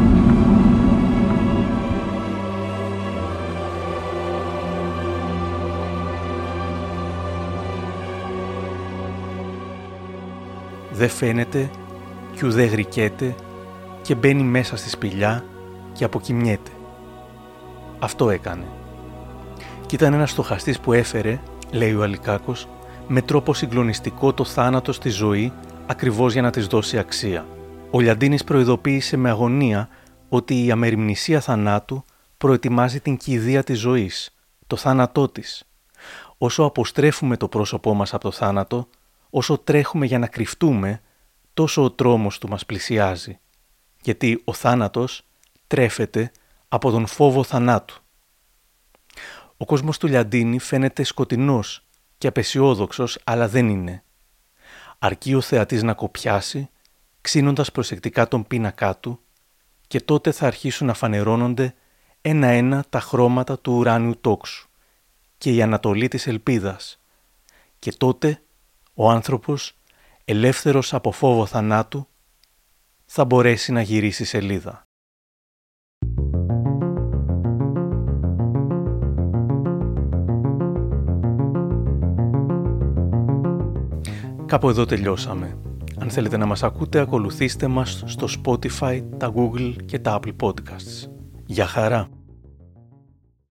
Δεν φαίνεται κι ουδέ γρικέται και μπαίνει μέσα στη σπηλιά και αποκοιμιέται. Αυτό έκανε. Κι ήταν ένας στοχαστής που έφερε, λέει ο Αλικάκος, με τρόπο συγκλονιστικό το θάνατο στη ζωή ακριβώς για να της δώσει αξία. Ο Λιαντίνης προειδοποίησε με αγωνία ότι η αμεριμνησία θανάτου προετοιμάζει την κηδεία της ζωής, το θάνατό της. Όσο αποστρέφουμε το πρόσωπό μας από το θάνατο, όσο τρέχουμε για να κρυφτούμε, τόσο ο τρόμος του μας πλησιάζει. Γιατί ο θάνατος τρέφεται από τον φόβο θανάτου. Ο κόσμος του Λιαντίνη φαίνεται σκοτεινός και απεσιόδοξος, αλλά δεν είναι. Αρκεί ο θεατής να κοπιάσει, ξύνοντας προσεκτικά τον πίνακά του και τότε θα αρχίσουν να φανερώνονται ένα-ένα τα χρώματα του ουράνιου τόξου και η ανατολή της ελπίδας. Και τότε ο άνθρωπος, ελεύθερος από φόβο θανάτου, θα μπορέσει να γυρίσει σελίδα. Κάπου εδώ τελειώσαμε. Αν θέλετε να μας ακούτε, ακολουθήστε μας στο Spotify, τα Google και τα Apple Podcasts. Γεια χαρά!